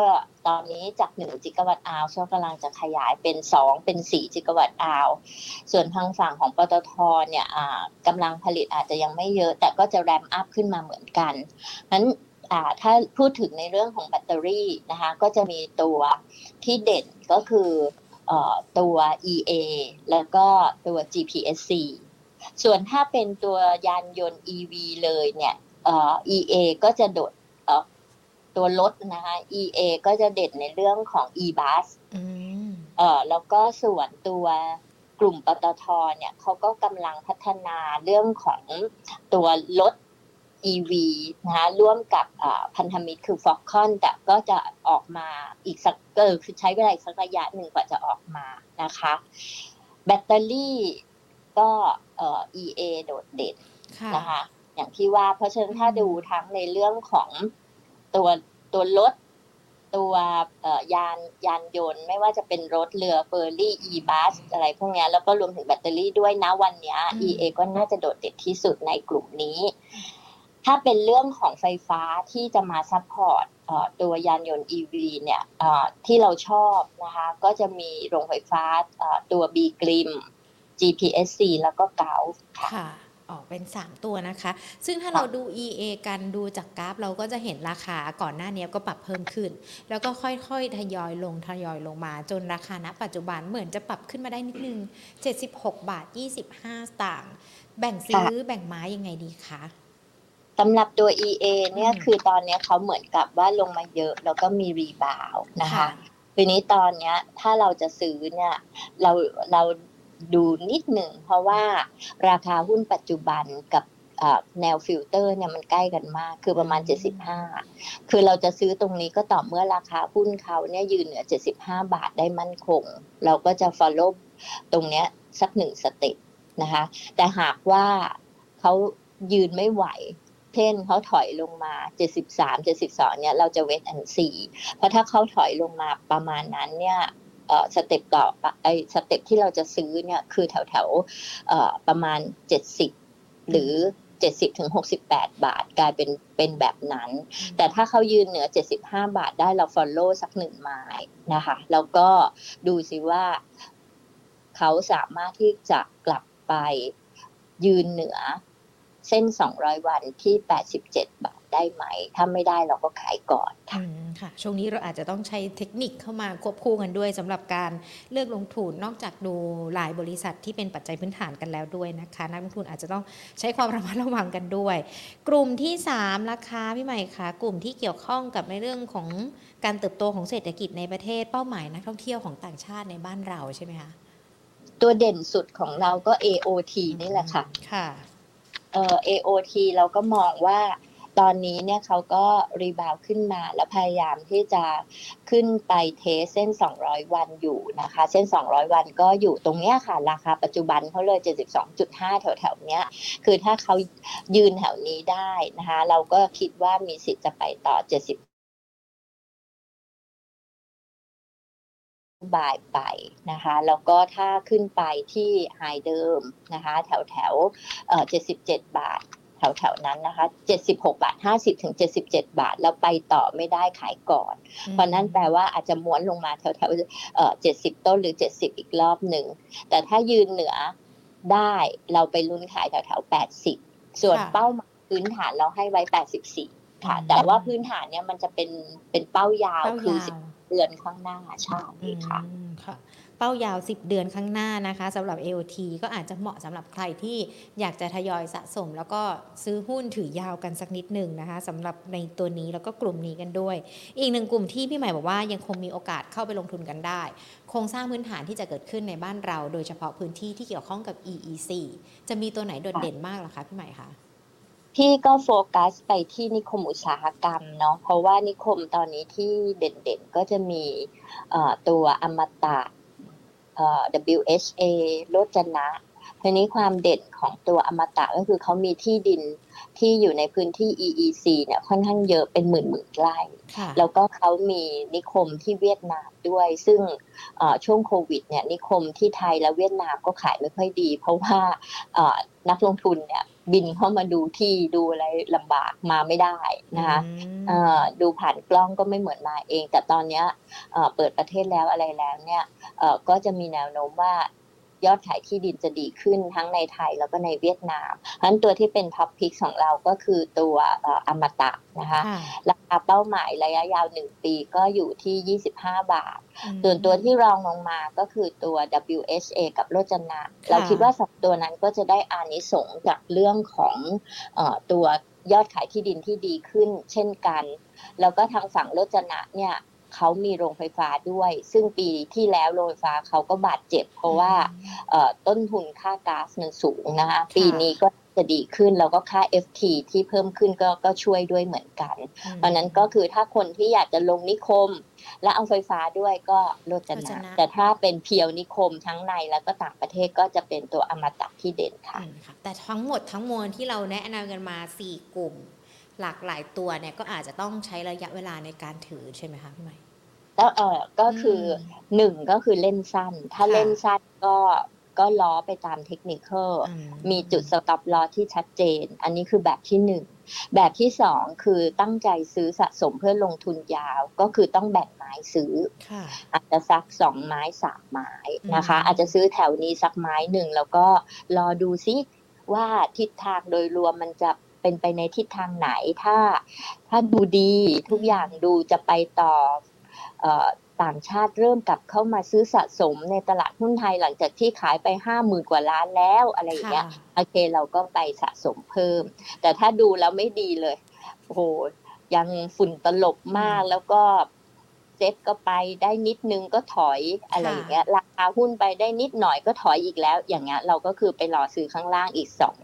ตอนนี้จาก 1 จิกะวัตต์อาวก็กำลังจะขยายเป็น 2 เป็น 4 จิกะวัตต์อาวส่วนทางฝั่งของปตทเนี่ยอ่ากำลังผลิตอาจจะยังไม่เยอะ แต่ก็จะแรมอัพขึ้นมาเหมือนกันนั้นถ้าพูดถึงในเรื่องของแบตเตอรี่นะคะก็จะมีตัวที่เด่นก็คืออตัว EA แล้วก็ตัว GPSC ส่วนถ้าเป็นตัวยานยนต์ EV เลยเนี่ยเอ่อ EA ก็จะโดดเอ่อตัวรถนะคะ EA ก็จะเด่นในเรื่องของ e-bus
อืม
เอ่อแล้วก็ส่วนตัวกลุ่มปตทเนี่ยเขาก็กำลังพัฒนาเรื่องของตัวรถ EV นะคะร่วมกับอ่าพันธมิตรคือ Foxconn แต่ก็จะออกมาอีกสักเออคือใช้เวลาอีกสักระยะหนึ่งกว่าจะออกมานะคะ แบตเตอรี่ ก็เอ่อ EA โดดเด่น
ค่ะ
นะคะอย่างที่ว่าเพราะฉะนั้นถ้าดูทั้งในเรื่องของตัวตัวรถตัวเอ่อยานยานยนต์ ไม่ว่าจะเป็นรถเรือเฟอร์รี่อีบัสอะไรพวกเนี้ยแล้วก็รวมถึงแบตเตอรี่ด้วยนะวันเนี้ย
อืม
EA ก็น่าจะโดดเด่นที่สุดในกลุ่มนี้ ถ้าเป็นเรื่องของไฟฟ้าที่จะมา support เอ่อตัวยานยนต์ EV เนี่ยเอ่อที่เราชอบนะคะ ก็จะมีโรงไฟฟ้าเอ่อตัว B.Grimm GPSC แล้วก็ GULF ค่ะ
ค่ะออกเป็น 3 ตัวนะคะ ซึ่งถ้าเราดู EA กันดูจากกราฟ เราก็จะเห็นราคาก่อนหน้านี้ก็ปรับเพิ่มขึ้น แล้วก็ค่อยๆ ทยอยลงทยอยลงมา จนราคาณปัจจุบันเหมือนจะปรับขึ้นมาได้นิดนึง 76 บาท 25สตางค์แบ่งซื้อแบ่งไม้ยังไงดีคะ
สำหรับตัว EA เนี่ย
อืม
คือตอนเนี้ยเขาเหมือนกับว่าลงมาเยอะ แล้วก็มี rebound นะคะทีนี้ตอนเนี้ยถ้าเราจะซื้อเนี่ยเราเรา ดูนิดหนึ่ง เพราะว่าราคาหุ้นปัจจุบันกับเอ่อแนวฟิลเตอร์เนี่ยมันใกล้กันมาก คือประมาณ 75 คือเราจะซื้อตรงนี้ก็ต่อเมื่อราคาหุ้นเขาเนี่ยยืนเหนือ 75 บาทได้มั่นคง เราก็จะ follow ตรงเนี้ยสักหนึ่ง step นะคะ แต่หากว่าเขายืนไม่ไหว เช่นเขาถอยลงมา 73 72 เนี่ยเราจะ wait and see เพราะถ้าเขาถอยลงมาประมาณนั้นเนี่ยเอ่อ step ต่อไปไอ step ที่เราจะซื้อเนี่ยคือแถวแถวๆเอ่อประมาณ 70 หรือ 70ถึง68 บาทกลายเป็นเป็นแบบนั้น แต่ถ้าเขายืนเหนือ 75 บาทได้เรา follow สักหนึ่งไม้นะคะ แล้วก็ดูสิว่าเขาสามารถที่จะกลับไปยืนเหนือเส้น 200 วันที่ 87 บาท ได้ไหม ถ้าไม่ได้เราก็ขายก่อนค่ะ
อืมค่ะ ช่วงนี้เราอาจจะต้องใช้เทคนิคเข้ามาควบคู่กันด้วยสำหรับการเลือกลงทุนนอกจากดูหลายบริษัทที่เป็นปัจจัยพื้นฐานกันแล้วด้วยนะคะ นักลงทุนอาจจะต้องใช้ความระมัดระวังกันด้วย กลุ่มที่3ราคาพี่ใหม่คะกลุ่มที่เกี่ยวข้องกับในเรื่องของการเติบโตของเศรษฐกิจในประเทศเป้าหมายนักท่องเที่ยวของต่างชาติในบ้านเราใช่ไหมคะ
ตัวเด่นสุดของเราก็ AOT นี่แหละค่ะ
ค่ะ
เอ่อ AOT เราก็มองว่า ตอนนี้เนี่ยเขาก็รีบาวขึ้นมาแล้วพยายามที่จะขึ้นไปเทสเส้น 200 วันอยู่นะคะ เส้น 200 วันก็อยู่ตรงเนี้ยค่ะ ราคาปัจจุบันเขาเลย 72.5 แถวๆเนี้ย คือถ้าเขายืนแถวนี้ได้นะคะ เราก็คิดว่ามีสิทธิ์จะไปต่อ 70บายไปนะคะแล้วก็ถ้าขึ้นไปที่ไฮเดิมนะคะแถวแถวเอ่อ77บาทแถว แถวๆนั้นนะคะ76บาท50ถึง77 บาท แล้วไปต่อไม่ได้ขายก่อน เพราะนั้นแปลว่าอาจจะม้วนลงมาแถวแถวๆเอ่อ70 ต้นหรือ 70 อีกรอบหนึ่ง แต่ถ้ายืนเหนือได้เราไปลุ้นขายแถวแถวๆ80 ส่วน
ค่ะ
เป้าหมายพื้นฐานเราให้ไว้ 84 ค่ะ
อืม
แต่ว่าพื้นฐานเนี่ยมันจะเป็นเป็นเป้ายาว
เป้า
คือยา
ว
10เดือนข้างหน้าใช่ค่ะ
อืมค่ะ เป้ายาว 10 เดือนข้างหน้านะคะสำหรับ AOT ก็อาจจะเหมาะสำหรับใครที่อยากจะทยอยสะสม แล้วก็ซื้อหุ้นถือยาวกันสักนิดหนึ่งนะคะสำหรับในตัวนี้แล้วก็กลุ่มนี้กันด้วย อีกหนึ่งกลุ่มที่พี่ใหม่บอกว่ายังคงมีโอกาสเข้าไปลงทุนกันได้ โครงสร้างพื้นฐานที่จะเกิดขึ้นในบ้านเรา โดยเฉพาะพื้นที่ที่เกี่ยวข้องกับ EEC จะมีตัวไหนโดดเด่นมากหรอคะพี่ใหม่คะ
พี่ก็โฟกัสไปที่นิคมอุตสาหกรรมเนาะเพราะว่านิคมตอนนี้ที่เด่นๆก็จะมีตัวอมตะ WHA โรจนะทีนี้ความเด่นของตัวอมตะก็คือเขามีที่ดินที่อยู่ในพื้นที่ EEC เนี่ยค่อนข้างเยอะเป็นหมื่นๆไร่
ค่ะ
แล้วก็เขามีนิคมที่เวียดนามด้วย ซึ่งเอ่อช่วงโควิดเนี่ยนิคมที่ไทยและเวียดนามก็ขายไม่ค่อยดี เพราะว่าเอ่อนักลงทุนเนี่ย บินเข้ามาดูที่ดูอะไรลำบากมาไม่ได้นะคะ
อืม
เอ่อดูผ่านกล้องก็ไม่เหมือนมาเอง แต่ตอนเนี้ยเอ่อเปิดประเทศแล้วอะไรแล้วเนี่ยเอ่อก็จะมีแนวโน้มว่า ยอดขายที่ดินจะดีขึ้นทั้งในไทยแล้วก็ในเวียดนามเพราะฉะนั้นตัวที่เป็น top pick ของเราก็คือตัวเอ่ออมตะนะคะ
ค่ะ
ราคาเป้าหมายระยะยาว 1 ปีก็อยู่ที่ 25 บาท
อืม
ส่วนตัวที่รองลงมาก็คือตัว WHA กับโรจนะ เราคิดว่าสองตัวนั้นก็จะได้อานิสงส์จากเรื่องของเออตัวยอดขายที่ดินที่ดีขึ้นเช่นกัน แล้วก็ทางฝั่งโรจนะเนี่ย เขามีโรงไฟฟ้าด้วย ซึ่งปีที่แล้วโรงไฟฟ้าเขาก็บาดเจ็บ เพราะว่าเอ่อต้นทุนค่าก๊าซมันสูงนะคะ ปีนี้ก็จะดีขึ้นแล้วก็ค่า FT ที่เพิ่มขึ้นก็ก็ช่วยด้วยเหมือนกัน เพราะฉะนั้นก็คือถ้าคนที่อยากจะลงนิคม และเอาไฟฟ้าด้วยก็โรจ
โรจ
นะ
นะ
แต่ถ้าเป็นเพียวนิคมทั้งในแล้วก็ต่างประเทศก็จะเป็นตัวอมตะที่เด่นค่ะ
อืมค่ะ แต่ทั้งหมดทั้งมวลที่เราแนะนำกันมา 4 กลุ่ม หลากหลายตัวเนี่ยก็อาจจะต้องใช้ระยะเวลาในการถือใช่ไหมคะพี่ใหม่
แล้วเออก็คือ
ม
หนึ่งก็คือเล่นสั้น ถ้า
ค่ะ
เล่นสั้นก็ก็ล้อไปตามเทคนิคอล
อื
มีจุดสต็อปลอที่ชัดเจน อันนี้คือแบบที่หนึ่ง แบบที่สองคือตั้งใจซื้อสะสมเพื่อลงทุนยาว ก็คือต้องแบ่งไม้ซื้อ
ค่ะ
อาจจะสักสองไม้สามไม้นะคะ
อืม
อาจจะซื้อแถวนี้สักไม้หนึ่งแล้วก็รอดูซิว่าทิศทางโดยรวมมันจะเป็นไปในทิศทางไหนถ้า ถ้าดูดีทุกอย่างดูจะไปต่อเออ ต่างชาติเริ่มกลับเข้ามาซื้อสะสมในตลาดหุ้นไทยหลังจากที่ขายไปห้าหมื่นกว่าล้านแล้วอะไรอย่างเงี้ย
ค่ะ
โอเคเราก็ไปสะสมเพิ่ม แต่ถ้าดูแล้วไม่ดีเลยโอ้โหยังฝุ่นตลบมากแล้วก็เซ็ตก็ไปได้นิดนึงก็ถอยอะไรอย่างเงี้ยราคาหุ้นไปได้นิดหน่อยก็ถอยอีกแล้ว อย่างเงี้ยเราก็คือไปรอซื้อข้างล่างอีกสองหมาย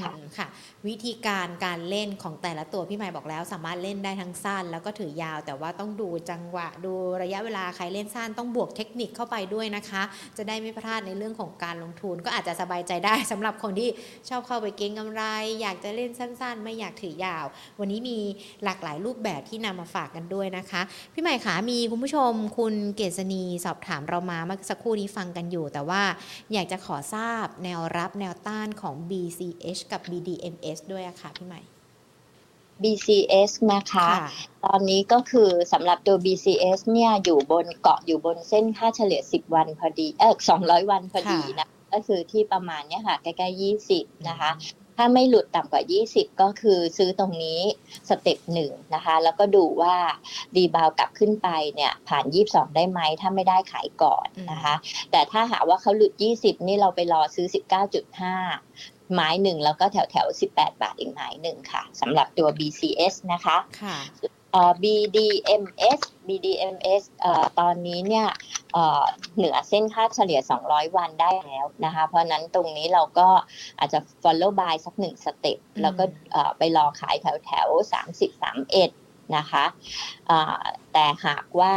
ค่ะ
ค่ะ วิธีการการเล่นของแต่ละตัวพี่หม่บอกแล้ว สามารถเล่นได้ทั้งสั้น แล้วก็ถือยาว แต่ว่าต้องดูจังหวะดูระยะเวลาใครเล่นสั้นต้องบวกเทคนิคเข้าไปด้วยนะคะ จะได้ไม่พลาดในเรื่องของการลงทุน ก็อาจจะสบายใจได้สำหรับคนที่ชอบเข้าไปเก็งกำไร อยากจะเล่นสั้น ๆ ไม่อยากถือยาว วันนี้มีหลากหลายรูปแบบที่นำมาฝากกันด้วยนะคะ พี่หม่ขามีคุณผู้ชม คุณเกษณีสอบถามเรามาเมื่อสักครู่นี้ฟังกันอยู่ แต่ว่าอยากจะขอทราบแนวรับแนวต้านของ BCA BCH กับ BDMs ด้วยอะค่ะพี่ใหม่
BCS นะคะ ตอนนี้ก็คือสำหรับตัว BCS เนี่ยอยู่บนเกาะอยู่บนเส้นค่าเฉลี่ย 10 วันพอดี เออ200 วันพอดีนะ ก็คือที่ประมาณเนี้ยค่ะ ใกล้ๆ 20 นะคะ ถ้าไม่หลุดต่ำกว่า 20 ก็คือซื้อตรงนี้step หนึ่งนะคะ แล้วก็ดูว่า rebound กลับขึ้นไปเนี่ยผ่าน 22 ได้ไหม ถ้าไม่ได้ขายก่อนนะคะ แต่ถ้าหากว่าเขาหลุด 20 นี่เราไปรอซื้อ 19.5 ไม้หนึ่งแล้วก็แถวแถวๆ18บาทอีกไม้หนึ่งค่ะสำหรับตัว BCH นะคะ
ค่ะ
เอ่อ BDMS BDMS เอ่อตอนนี้เนี่ยเอ่อเหนือเส้นค่าเฉลี่ย 200 วันได้แล้วนะคะ เพราะฉะนั้นตรงนี้เราก็อาจจะ follow by สักหนึ่งสเต็ป
อืม
แล้วก็เอ่อไปรอขายแถวแถว 30 31 นะคะอ่าแต่หากว่า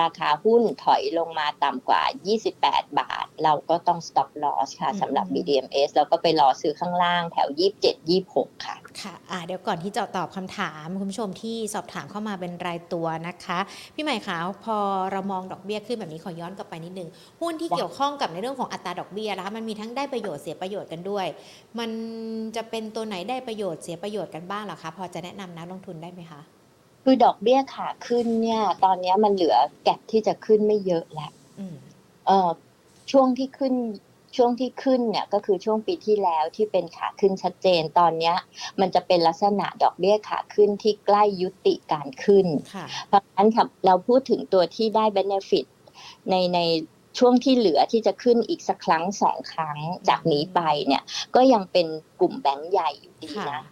ราคาหุ้นถอยลงมาต่ำกว่า 28 บาท เราก็ต้อง stop loss ค่ะสำหรับ BDMS แล้วก็ไปรอซื้อข้างล่างแถว 27 26 ค่ะ
ค่ะอะเดี๋ยวก่อนที่จะตอบคำถามคุณผู้ชมที่สอบถามเข้ามาเป็นรายตัวนะคะ พี่ใหม่คะพอเรามองดอกเบี้ยขึ้นแบบนี้ขอย้อนกลับไปนิดนึง หุ้นที่
ได้
เกี่ยวข้องกับในเรื่องของอัตราดอกเบี้ยนะคะมันมีทั้งได้ประโยชน์เสียประโยชน์กันด้วย มันจะเป็นตัวไหนได้ประโยชน์เสียประโยชน์กันบ้างเหรอคะพอจะแนะนำนักลงทุนได้ไหมคะ
คือดอกเบี้ยขาขึ้นเนี่ย ตอนนี้มันเหลือแก็บที่จะขึ้นไม่เยอะแล้ว
อืม
เอ่อช่วงที่ขึ้นช่วงที่ขึ้นเนี่ยก็คือช่วงปีที่แล้วที่เป็นขาขึ้นชัดเจนตอนเนี้ยมันจะเป็นลักษณะดอกเบี้ยขาขึ้นที่ใกล้ยุติการขึ้น
ค่ะ
เพราะฉะนั้นครับเราพูดถึงตัวที่ได้ benefit ในในช่วงที่เหลือที่จะขึ้นอีกสักครั้งสองครั้งจากนี้ไปเนี่ย ก็ยังเป็นกลุ่มแบงก์ใหญ่อยู่ดี
ค่ะ
นะ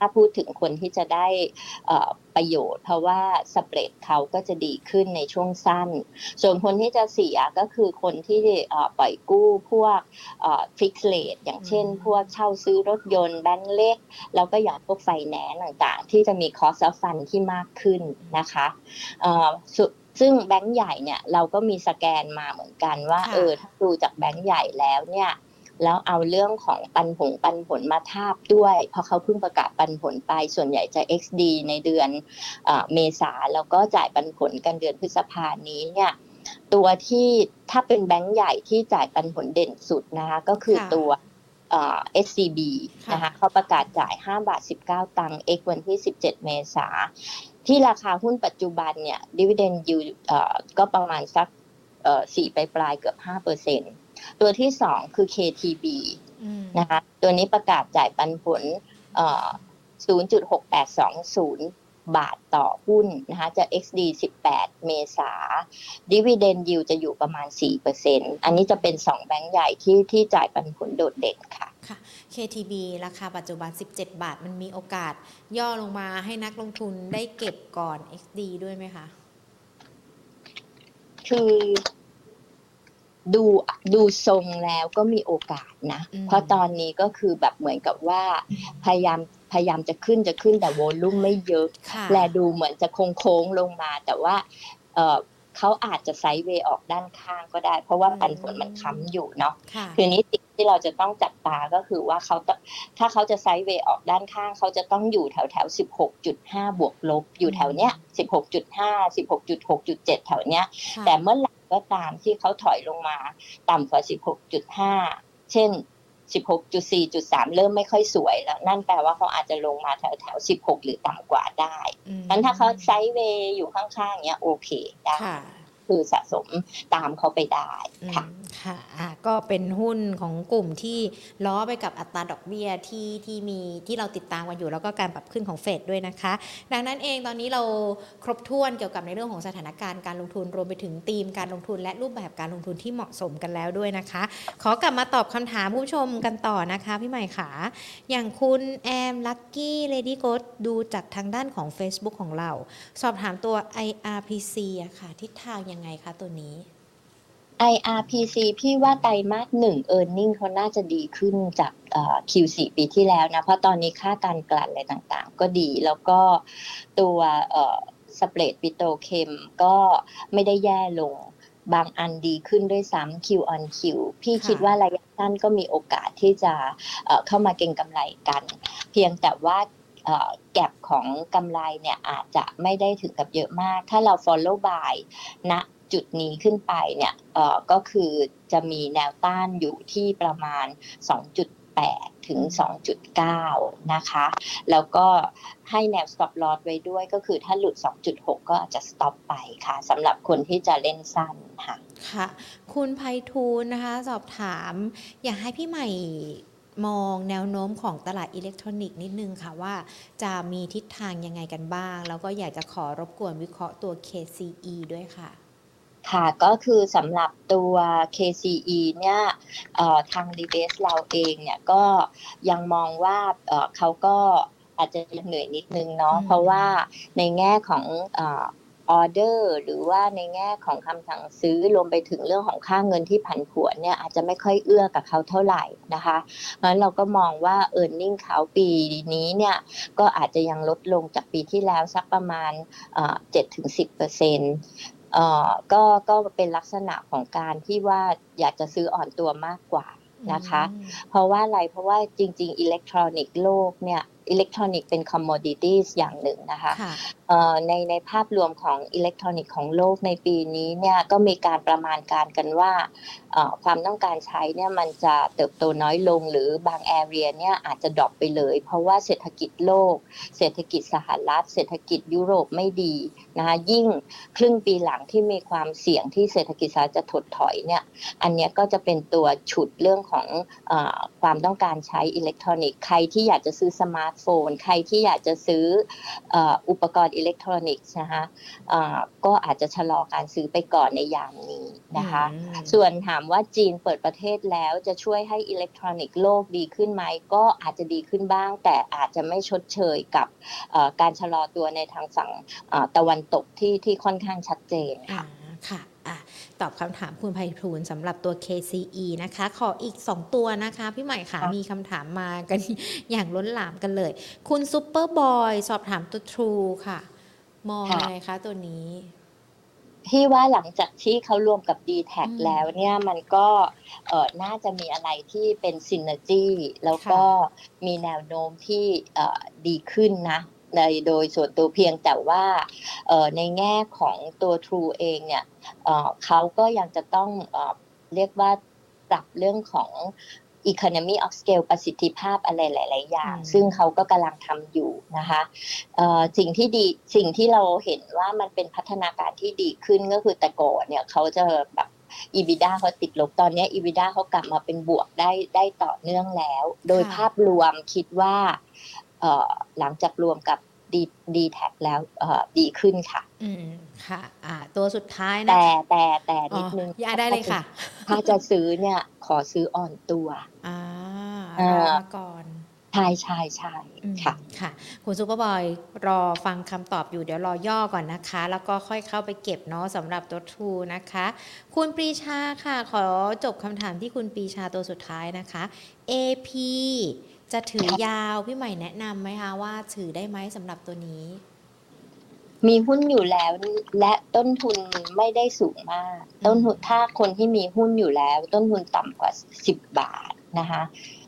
ถ้าพูดถึงคนที่จะได้เอ่อประโยชน์ เพราะว่า spread เขาก็จะดีขึ้นในช่วงสั้น ส่วนคนที่จะเสียก็คือคนที่เอ่อปล่อยกู้พวก fixed rate อย่างเช่น
อืม
พวกเช่าซื้อรถยนต์แบงก์เล็ก แล้วก็อย่างพวกไฟแนนซ์ต่างๆ ที่จะมีคอสฟันที่มากขึ้นนะคะเอ่อสุซึ่งแบงก์ใหญ่เนี่ยเราก็มีสแกนมาเหมือนกันว่า
ค่ะ
เออถ้าดูจากแบงก์ใหญ่แล้วเนี่ย แล้วเอาเรื่องของปันผงปันผลมาทาบด้วย เพราะเขาเพิ่งประกาศปันผลไปส่วนใหญ่จะ XD ในเดือนเออเมษาแล้วก็จ่ายปันผลกันเดือนพฤษภานี้เนี่ยตัวที่ถ้าเป็นแบงก์ใหญ่ที่จ่ายปันผลเด่นสุดนะคะก็คือ
ค่ะ
ตัวเอ่อ SCB
ค่ะ
นะคะเขาประกาศจ่าย 5 บาท 19 ตังค์ X วันที่ 17 เมษา ที่ราคาหุ้นปัจจุบันเนี่ยดิวเดนยูก็ประมาณสักเอ่อสี่ปลายๆเกือบ5%เปอร์เซ็นต์ ตัวที่สองคือ KTB
อืม
นะคะตัวนี้ประกาศจ่ายปันผลเอ่อ0.6820 บาทต่อหุ้นนะคะจะ XD 18 เมษา Dividend Yield จะอยู่ประมาณ 4%อันนี้จะเป็น 2 แบงก์ใหญ่ที่ที่จ่ายปันผลโดดเด่นค่ะ
ค่ะ KTB ราคาปัจจุบัน 17 บาท มันมีโอกาสย่อลงมาให้นักลงทุนได้เก็บก่อน XD ด้วยไหมคะ
คือ ดูดูทรงแล้วก็มีโอกาสนะ
อืม
เพราะตอนนี้ก็คือแบบเหมือนกับว่าพยายามพยายามจะขึ้นจะขึ้นแต่โวลุ่มไม่เยอะ
ค่ะ
แลดูเหมือนจะโค้งๆลงมา แต่ว่าเอ่อเขาอาจจะไซด์เวย์ออกด้านข้างก็ได้ เพราะว่าปันผลมันค้ำอยู่เนาะ
ค่ะ
คือนี้สิ่งที่เราจะต้องจับตาก็คือว่าเขาต้องถ้าเขาจะไซด์เวย์ออกด้านข้าง เขาจะต้องอยู่แถวแถวสิบหกจุดห้าบวกลบอยู่แถวเนี้ยสิบหกจุดห้าสิบหกจุดหกจุดเจ็ดแถวเนี้ย
ค่ะ
แต่เมื่อไหร่ ก็ตามที่เขาถอยลงมา ต่ำกว่า 16.5 เช่น 16.4.3 เริ่มไม่ค่อยสวยแล้ว นั่นแปลว่าเขาอาจจะลงมาแถวแถวๆ16 หรือต่ำกว่าได้
อืม
งั้นถ้าเขาไซด์เวย์อยู่ข้างๆเนี้ยโอเคได้
คื
อสะสมตามเขาไปได้ค่ะ
ค่ะก็เป็นหุ้นของกลุ่มที่ล้อไปกับอัตราดอกเบี้ยที่ที่มีที่เราติดตามกันอยู่ แล้วก็การปรับขึ้นของเฟดด้วยนะคะ ดังนั้นเองตอนนี้เราครบถ้วนเกี่ยวกับในเรื่องของสถานการณ์การลงทุนรวมไปถึงธีมการลงทุน และรูปแบบการลงทุนที่เหมาะสมกันแล้วด้วยนะคะ ขอกลับมาตอบคำถามผู้ชมกันต่อนะคะพี่ใหม่ขาอย่างคุณแอมลักกี้เลดี้โกดดูจากทางด้านของ Facebook ของเรา สอบถามตัว IRPC อะค่ะทิศทางยังไงคะตัวนี้
IRPC พี่ว่าไตรมาสหนึ่ง e a r n i n g เขาน่าจะดีขึ้นจากเอ่อ Q4 ปีที่แล้วนะ เพราะตอนนี้ค่าการกลั่นอะไรต่างๆ ก็ดีแล้วก็ตัวเอ่อ spread ปิโตรเคมก็ไม่ได้แย่ลงบางอันดีขึ้นด้วยซ้ำ Q on Q พี่
ค่ะ
คิดว่าระยะสั้นก็มีโอกาสที่จะเอ่อเข้ามาเก็งกำไรกัน เพียงแต่ว่า แก็บของกำไรเนี่ยอาจจะไม่ได้ถึงกับเยอะมาก ถ้าเรา follow by ณจุดนี้ขึ้นไปเนี่ยก็คือจะมีแนวต้านอยู่ที่ประมาณ 2.8 ถึง 2.9 นะคะ แล้วก็ให้แนว stop loss ไว้ด้วยก็คือถ้าหลุด 2.6 ก็อาจจะ stop ไปค่ะสำหรับคนที่จะเล่นสั้นค่ะ
ค่ะ คุณไพฑูรย์นะคะ สอบถาม อยากให้พี่ใหม่ มองแนวโน้มของตลาดอิเล็กทรอนิกส์นิดนึงค่ะว่าจะมีทิศทางยังไงกันบ้าง แล้วก็อยากจะขอรบกวนวิเคราะห์ตัว KCE ด้วยค่ะ
ค่ะก็คือสำหรับตัว KCE เนี่ยเอ่อทาง d b s เราเองเนี่ยก็ยังมองว่าเอ่อเขาก็อาจจะยังเหนื่อยนิดนึงเนาะ
อืม
เพราะว่าในแง่ของเออเดอร์หรือว่าในแง่ของคำสั่งซื้อรวมไปถึงเรื่องของค่าเงินที่ผันผวนเนี่ยอาจจะไม่ค่อยเอื้อกับเขาเท่าไหร่นะคะเพราะฉะนั้นเราก็มองว่า e a r n i n g เขาปีนี้เนี่ยก็อาจจะยังลดลงจากปีที่แล้วสักประมาณเจ็ดถึงสิบเปอร์เซ็นต์เอ่อก็ก็เป็นลักษณะของการที่ว่าอยากจะซื้ออ่อนตัวมากกว่านะคะ
อืม
เพราะว่าอะไรเพราะว่าจริง ๆ อิเล็กทรอนิกส์โลกเนี่ยอิเล็กทรอนิกส์เป็นคอมม o ดิตี้อย่างหนึ่งนะคะ
ค่ะ
เอ่อในในภาพรวมของอิเล็กทรอนิกส์ของโลกในปีนี้เนี่ยก็มีการประมาณการกันว่าเอ่อความต้องการใช้เนี่ยมันจะเติบโตน้อยลงหรือบาง area เนี่ยอาจจะ drop ไปเลย เพราะว่าเศรษฐกิจโลก เศรษฐกิจสหรัฐ เศรษฐกิจยุโรปไม่ดีนะคะยิ่งครึ่งปีหลังที่มีความเสี่ยงที่เศรษฐกิจสหรัฐจะถดถอยเนี่ยอันเนี้ยก็จะเป็นตัวฉุดเรื่องของเออความต้องการใช้อิเล็กทรอนิกส์ใครที่อยากจะซื้อสมาร์ทโฟน ใครที่อยากจะซื้อเอ่ออุปกรณ์อิเล็กทรอนิกส์นะคะเอ่อก็อาจจะชะลอการซื้อไปก่อนในยามนี้นะคะ
อืม
ส่วนถามว่าจีนเปิดประเทศแล้วจะช่วยให้อิเล็กทรอนิกส์โลกดีขึ้นไหมก็อาจจะดีขึ้นบ้าง แต่อาจจะไม่ชดเชยกับเอ่อการชะลอตัวในทางฝั่งเอ่อตะวันตกที่ที่ค่อนข้างชัดเจน
อ่า
ค่ะ
ค่ะ อะตอบคำถามคุณไพฑูรย์สำหรับตัว KCE นะคะ ขออีก 2 ตัวนะคะ พี่ใหม่ค่ะ
ค่ะ
มีคำถามมากันอย่างล้นหลามกันเลย คุณซูเปอร์บอยสอบถามตัว True ค่ะ มองยังไงคะตัวนี้
พี่ว่าหลังจากที่เขารวมกับ d t แท
อืม
แล้วเนี่ยมันก็เออน่าจะมีอะไรที่เป็น synergy แล้วก็มีแนวโน้มที่เอ่อดีขึ้นนะ ในโดยส่วนตัวเพียงแต่ว่าเอ่อในแง่ของตัว True เองเนี่ยเอ่อเขาก็ยังจะต้องเอ่อเรียกว่าปรับเรื่องของ economy of scale ประสิทธิภาพอะไรหลาย ๆ อย่าง
อืม
ซึ่งเขาก็กำลังทำอยู่นะคะเอ่อสิ่งที่ดีสิ่งที่เราเห็นว่ามันเป็นพัฒนาการที่ดีขึ้นก็คือแต่ก่อนเนี่ยเขาจะแบบ EBITDA เขาติดลบตอนเนี้ย EBITDA เขากลับมาเป็นบวกได้ได้ต่อเนื่องแล้ว โดย
ค่ะ
ภาพรวมคิดว่าเอ่อ หลังจากรวมกับดีดีแท็แล้วเอ่อดีขึ้นค่ะ
อืมค่ะ อ่า ตัวสุดท้ายนะ
แต่แต่แต่
อ๋
นิดนึง
ออย่าได้เลยค่ะ
ถ้าจะซื้อเนี่ย ขอซื้ออ่อนตัว
อ่า
อ่า
รอมาก่อน
ใช่ใช่ใช่
อืม
ค่ะ
ค่ะ คุณซูเปอร์บอยรอฟังคำตอบอยู่เดี๋ยวรอย่อก่อนนะคะ แล้วก็ค่อยเข้าไปเก็บเนาะสำหรับตัวทูนะคะ คุณปรีชาค่ะ ขอจบคำถามที่คุณปรีชาตัวสุดท้ายนะคะ AP จะถือยาวพี่ใหม่แนะนำไหมคะว่าถือได้ไหมสำหรับตัวนี้
มีหุ้นอยู่แล้วและต้นทุนไม่ได้สูงมาก ต้นทุนถ้าคนที่มีหุ้นอยู่แล้ว ต้นทุนต่ำกว่า10บาทนะคะ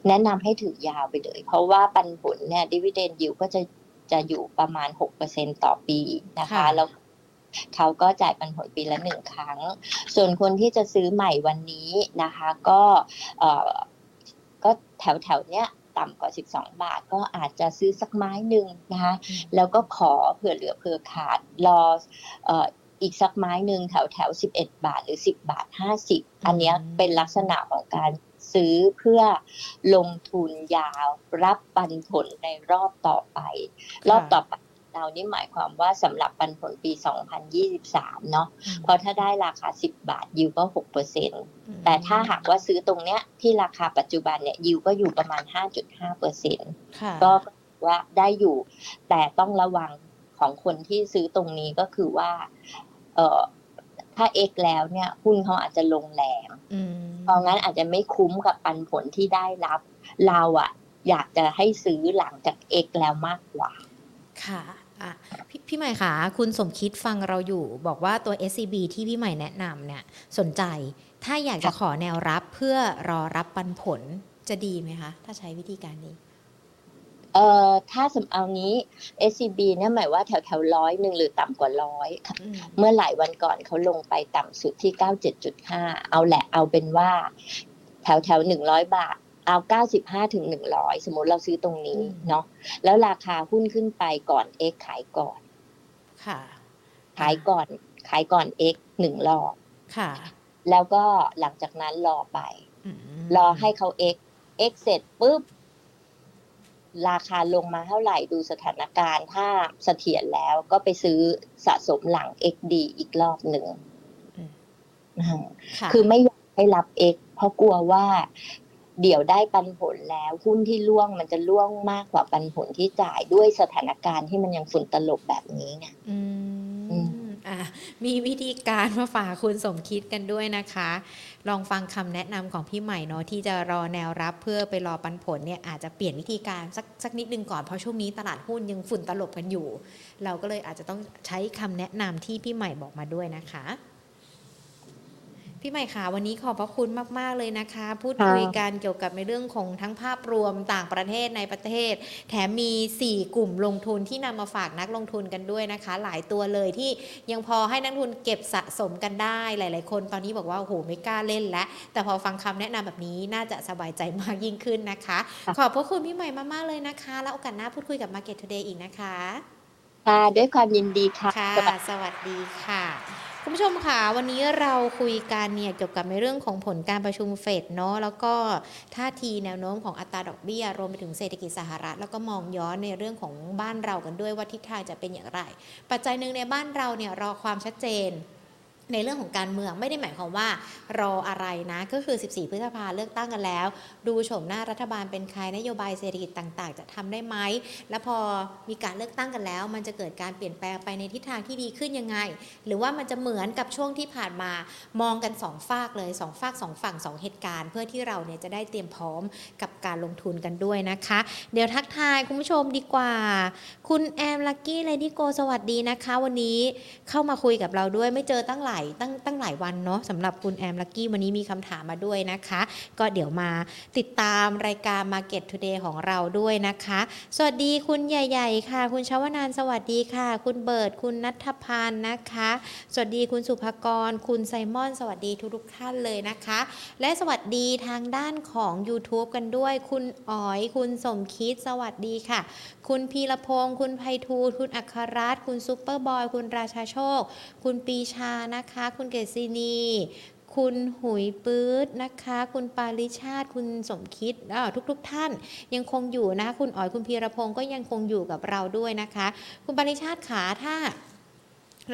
แนะนำให้ถือยาวไปเลย เพราะว่าปันผลเนี่ยดิวิเดนยิวก็จะจะอยู่ประมาณ6%ต่อปีนะคะ
ค่ะ
แล้วเขาก็จ่ายปันผลปีละหนึ่งครั้ง ส่วนคนที่จะซื้อใหม่วันนี้นะคะ ก็เอ่อก็แถวแถวๆเนี้ย ต่ำกว่า 12 บาท ก็อาจจะซื้อสักไม้หนึ่งนะคะแล้วก็ขอเผื่อเหลือเผื่อขาดรอเอ่ออีกสักไม้หนึ่งแถวแถวสิบเอ็ดบาทหรือสิบบาทห้าสิบอันเนี้ยเป็นลักษณะของการซื้อเพื่อลงทุนยาวรับปันผลในรอบต่อไป รอบต่อไป เรานี่หมายความว่าสำหรับปันผลปี 2023 เนาะเพราะถ้าได้ราคา 10 บาทยิวก็6%เปอร์เซ็นแต่ถ้าหากว่าซื้อตรงเนี้ยที่ราคาปัจจุบันเนี่ยยิวก็อยู่ประมาณ 5.5เปอร์เซ็นต์
ค่ะ
ก็ว่าได้อยู่ แต่ต้องระวังของคนที่ซื้อตรงนี้ก็คือว่า เออถ้า X แล้วเนี่ยหุ้นเขาอาจจะลงแรง
อืม
เพราะงั้นอาจจะไม่คุ้มกับปันผลที่ได้รับ เราอะอยากจะให้ซื้อหลังจาก X แล้วมากกว่า
ค่ะ อะพี่พี่ใหม่คะคุณสมคิดฟังเราอยู่ บอกว่าตัว SCB ที่พี่ใหม่แนะนำเนี่ยสนใจ ถ้าอยากจะขอแนวรับเพื่อรอรับปันผลจะดีไหมคะ ถ้าใช้วิธีการนี้
เอ่อถ้าสำเอานี้ SCB เนี่ยหมายว่าแถวแถวร้อยหนึ่งหรือต่ำกว่าร้อย
อืม
เมื่อหลายวันก่อนเขาลงไปต่ำสุดที่ 97.5 เอาแหละเอาเป็นว่า แถวแถวหนึ่งร้อยบาท เอา 95ถึง100 สมมติเราซื้อตรงนี้เนาะแล้วราคาหุ้นขึ้นไปก่อน X ขายก่อน
ค่ะ
ขายก่อนขายก่อน X หนึ่งรอบ
ค่ะ
แล้วก็หลังจากนั้นรอไป
อืม
รอให้เขา X X เสร็จปุ๊บ ราคาลงมาเท่าไหร่ดูสถานการณ์ถ้าเสถียรแล้วก็ไปซื้อสะสมหลัง XD อีกรอบหนึ่งอืม
ค่ะ
คือไม่อยากให้รับ X เพราะกลัวว่า เดี๋ยวได้ปันผลแล้วหุ้นที่ล่วงมันจะล่วงมากกว่าปันผลที่จ่ายด้วยสถานการณ์ที่มันยังฝุ่นตลบแบบนี้ไง
อืมอะมีวิธีการมาฝากคุณสมคิดกันด้วยนะคะ ลองฟังคำแนะนำของพี่ใหม่เนาะที่จะรอแนวรับเพื่อไปรอปันผลเนี่ยอาจจะเปลี่ยนวิธีการสักสักนิดนึงก่อนเพราะช่วงนี้ตลาดหุ้นยังฝุ่นตลบกันอยู่ เราก็เลยอาจจะต้องใช้คำแนะนำที่พี่ใหม่บอกมาด้วยนะคะ พี่ใหม่ค่ะวันนี้ขอบพระคุณมาก ๆ เลยนะคะ พูด
ค่ะ
คุยกันเกี่ยวกับในเรื่องของทั้งภาพรวมต่างประเทศในประเทศ แถมมี 4 กลุ่มลงทุนที่นำมาฝากนักลงทุนกันด้วยนะคะ หลายตัวเลยที่ยังพอให้นักลงทุนเก็บสะสมกันได้หลาย ๆ คนตอนนี้บอกว่าโอ้โหไม่กล้าเล่นแล้วแต่พอฟังคำแนะนำแบบนี้น่าจะสบายใจมากยิ่งขึ้นนะคะ
ค่ะ
ขอบพระคุณพี่ใหม่มากๆเลยนะคะ แล้วโอกาสหน้าพูดคุยกับ Market Today อีกนะคะ
ค่ะด้วยความยินดีค่ะ
ค่ะ
สวัสดี
สวัสดีค่ะ คุณผู้ชมค่ะวันนี้เราคุยกันเนี่ยเกี่ยวกับในเรื่องของผลการประชุมเฟดเนาะแล้วก็ท่าทีแนวโน้มของอัตราดอกเบี้ยรวมไปถึงเศรษฐกิจสหรัฐ แล้วก็มองย้อนในเรื่องของบ้านเรากันด้วยว่าทิศทางจะเป็นอย่างไร ปัจจัยหนึ่งในบ้านเราเนี่ยรอความชัดเจน ในเรื่องของการเมืองไม่ได้หมายความว่ารออะไรนะ ก็คือ 14 พฤษภาเลือกตั้งกันแล้ว ดูโฉมหน้ารัฐบาลเป็นใครนโยบายเศรษฐกิจต่างๆ จะทำได้ไหม แล้วพอมีการเลือกตั้งกันแล้ว มันจะเกิดการเปลี่ยนแปลงไปในทิศทางที่ดีขึ้นยังไง หรือว่ามันจะเหมือนกับช่วงที่ผ่านมามองกันสองฝากเลยสองฝากสองฝั่งสองเหตุการณ์ เพื่อที่เราเนี่ยจะได้เตรียมพร้อมกับการลงทุนกันด้วยนะคะ เดี๋ยวทักทายคุณผู้ชมดีกว่า คุณแอมลักกี้เลดี้โกสวัสดีนะคะ วันนี้เข้ามาคุยกับเราด้วยไม่เจอตั้งหลายตั้งตั้งหลายวันเนาะสำหรับคุณแอมลักกี้วันนี้มีคำถามมาด้วยนะคะ ก็เดี๋ยวมาติดตามรายการ Market Today ของเราด้วยนะคะ สวัสดีคุณใหญ่ๆค่ะ คุณชวนานสวัสดีค่ะ คุณเบิร์ดคุณนัทพันธ์นะคะ สวัสดีคุณสุภกร คุณไซมอน สวัสดีทุกๆท่านเลยนะคะ และสวัสดีทางด้านของ YouTube กันด้วย คุณอ๋อย คุณสมคิดสวัสดีค่ะ คุณพีรพงศ์คุณไพฑูรย์คุณอัครรัตน์คุณซุปเปอร์บอย คุณราชาโชค คุณปีชานะคะ คุณเกษณีคุณหุยปื๊ดนะคะ คุณปาริชาติ คุณสมคิดอ่าทุกท่านยังคงอยู่นะคะคุณอ๋อยคุณพีรพงศ์ก็ยังคงอยู่กับเราด้วยนะคะ คุณปาริชาติขาถ้า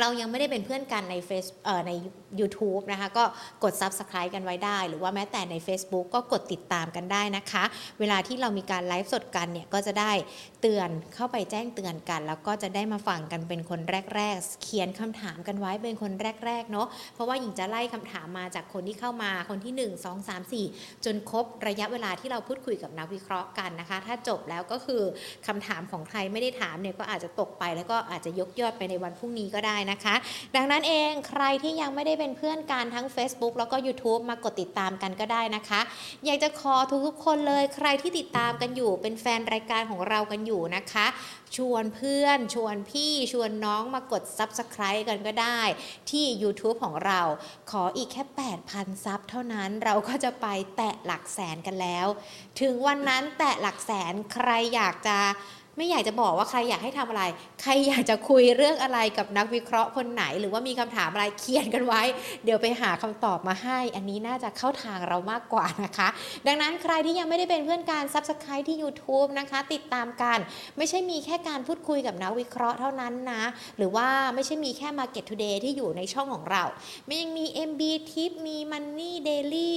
เรายังไม่ได้เป็นเพื่อนกันในเฟซเอ่อใน YouTube นะคะ ก็กด Subscribe กันไว้ได้ หรือว่าแม้แต่ใน Facebook ก็กดติดตามกันได้นะคะ เวลาที่เรามีการไลฟ์สดกันเนี่ย ก็จะได้เตือนเข้าไปแจ้งเตือนกัน แล้วก็จะได้มาฟังกันเป็นคนแรก ๆ เขียนคำถามกันไว้เป็นคนแรก ๆ เนาะเพราะว่าหญิงจะไล่คำถามมาจากคนที่เข้ามาคนที่ 1 2 3 4 จนครบระยะเวลาที่เราพูดคุยกับนักวิเคราะห์กันนะคะ ถ้าจบแล้วก็คือคำถามของใครไม่ได้ถามเนี่ยก็อาจจะตกไป แล้วก็อาจจะยกยอดไปในวันพรุ่งนี้ก็ได้นะคะ ดังนั้นเองใครที่ยังไม่ได้เป็นเพื่อนกันทั้ง Facebook แล้วก็ YouTube มากดติดตามกันก็ได้นะคะ อยากจะขอทุกๆคนเลย ใครที่ติดตามกันอยู่เป็นแฟนรายการของเรากันอยู่นะคะ ชวนเพื่อนชวนพี่ชวนน้องมากด Subscribe กันก็ได้ ที่ YouTube ของเราขออีกแค่ 8,000 ซับเท่านั้นเราก็จะไปแตะหลักแสนกันแล้ว ถึงวันนั้นแตะหลักแสนใครอยากจะ ไม่อยากจะบอกว่าใครอยากให้ทำอะไร ใครอยากจะคุยเรื่องอะไรกับนักวิเคราะห์คนไหน หรือว่ามีคำถามอะไรเขียนกันไว้ เดี๋ยวไปหาคำตอบมาให้ อันนี้น่าจะเข้าทางเรามากกว่านะคะ ดังนั้นใครที่ยังไม่ได้เป็นเพื่อนการ Subscribe ที่ YouTube นะคะ ติดตามกันไม่ใช่มีแค่การพูดคุยกับนักวิเคราะห์เท่านั้นนะ หรือว่าไม่ใช่มีแค่ Market Today ที่อยู่ในช่องของเราไมันยังมี MB Tip มี Money Daily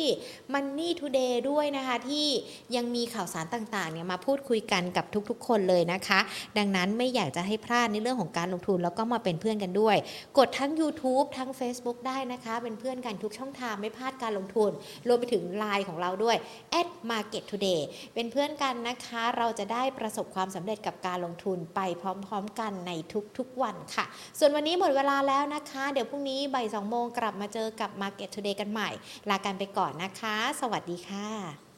Money Today ด้วยนะคะ ที่ยังมีข่าวสารต่างๆเนี่ยมาพูดคุยกันกับทุกๆ คนเลยนะคะ ดังนั้นไม่อยากจะให้พลาดในเรื่องของการลงทุนแล้วก็มาเป็นเพื่อนกันด้วย กดทั้ง YouTube ทั้ง Facebook ได้นะคะ เป็นเพื่อนกันทุกช่องทางไม่พลาดการลงทุน รวมไปถึง Line ของเราด้วย at market today เป็นเพื่อนกันนะคะ เราจะได้ประสบความสำเร็จกับการลงทุนไปพร้อมๆกันในทุกๆวันค่ะ ส่วนวันนี้หมดเวลาแล้วนะคะ เดี๋ยวพรุ่งนี้บ่าย2โมงกลับมาเจอกับ Market Today กันใหม่ ลากันไปก่อนนะคะ สวัสดีค่ะ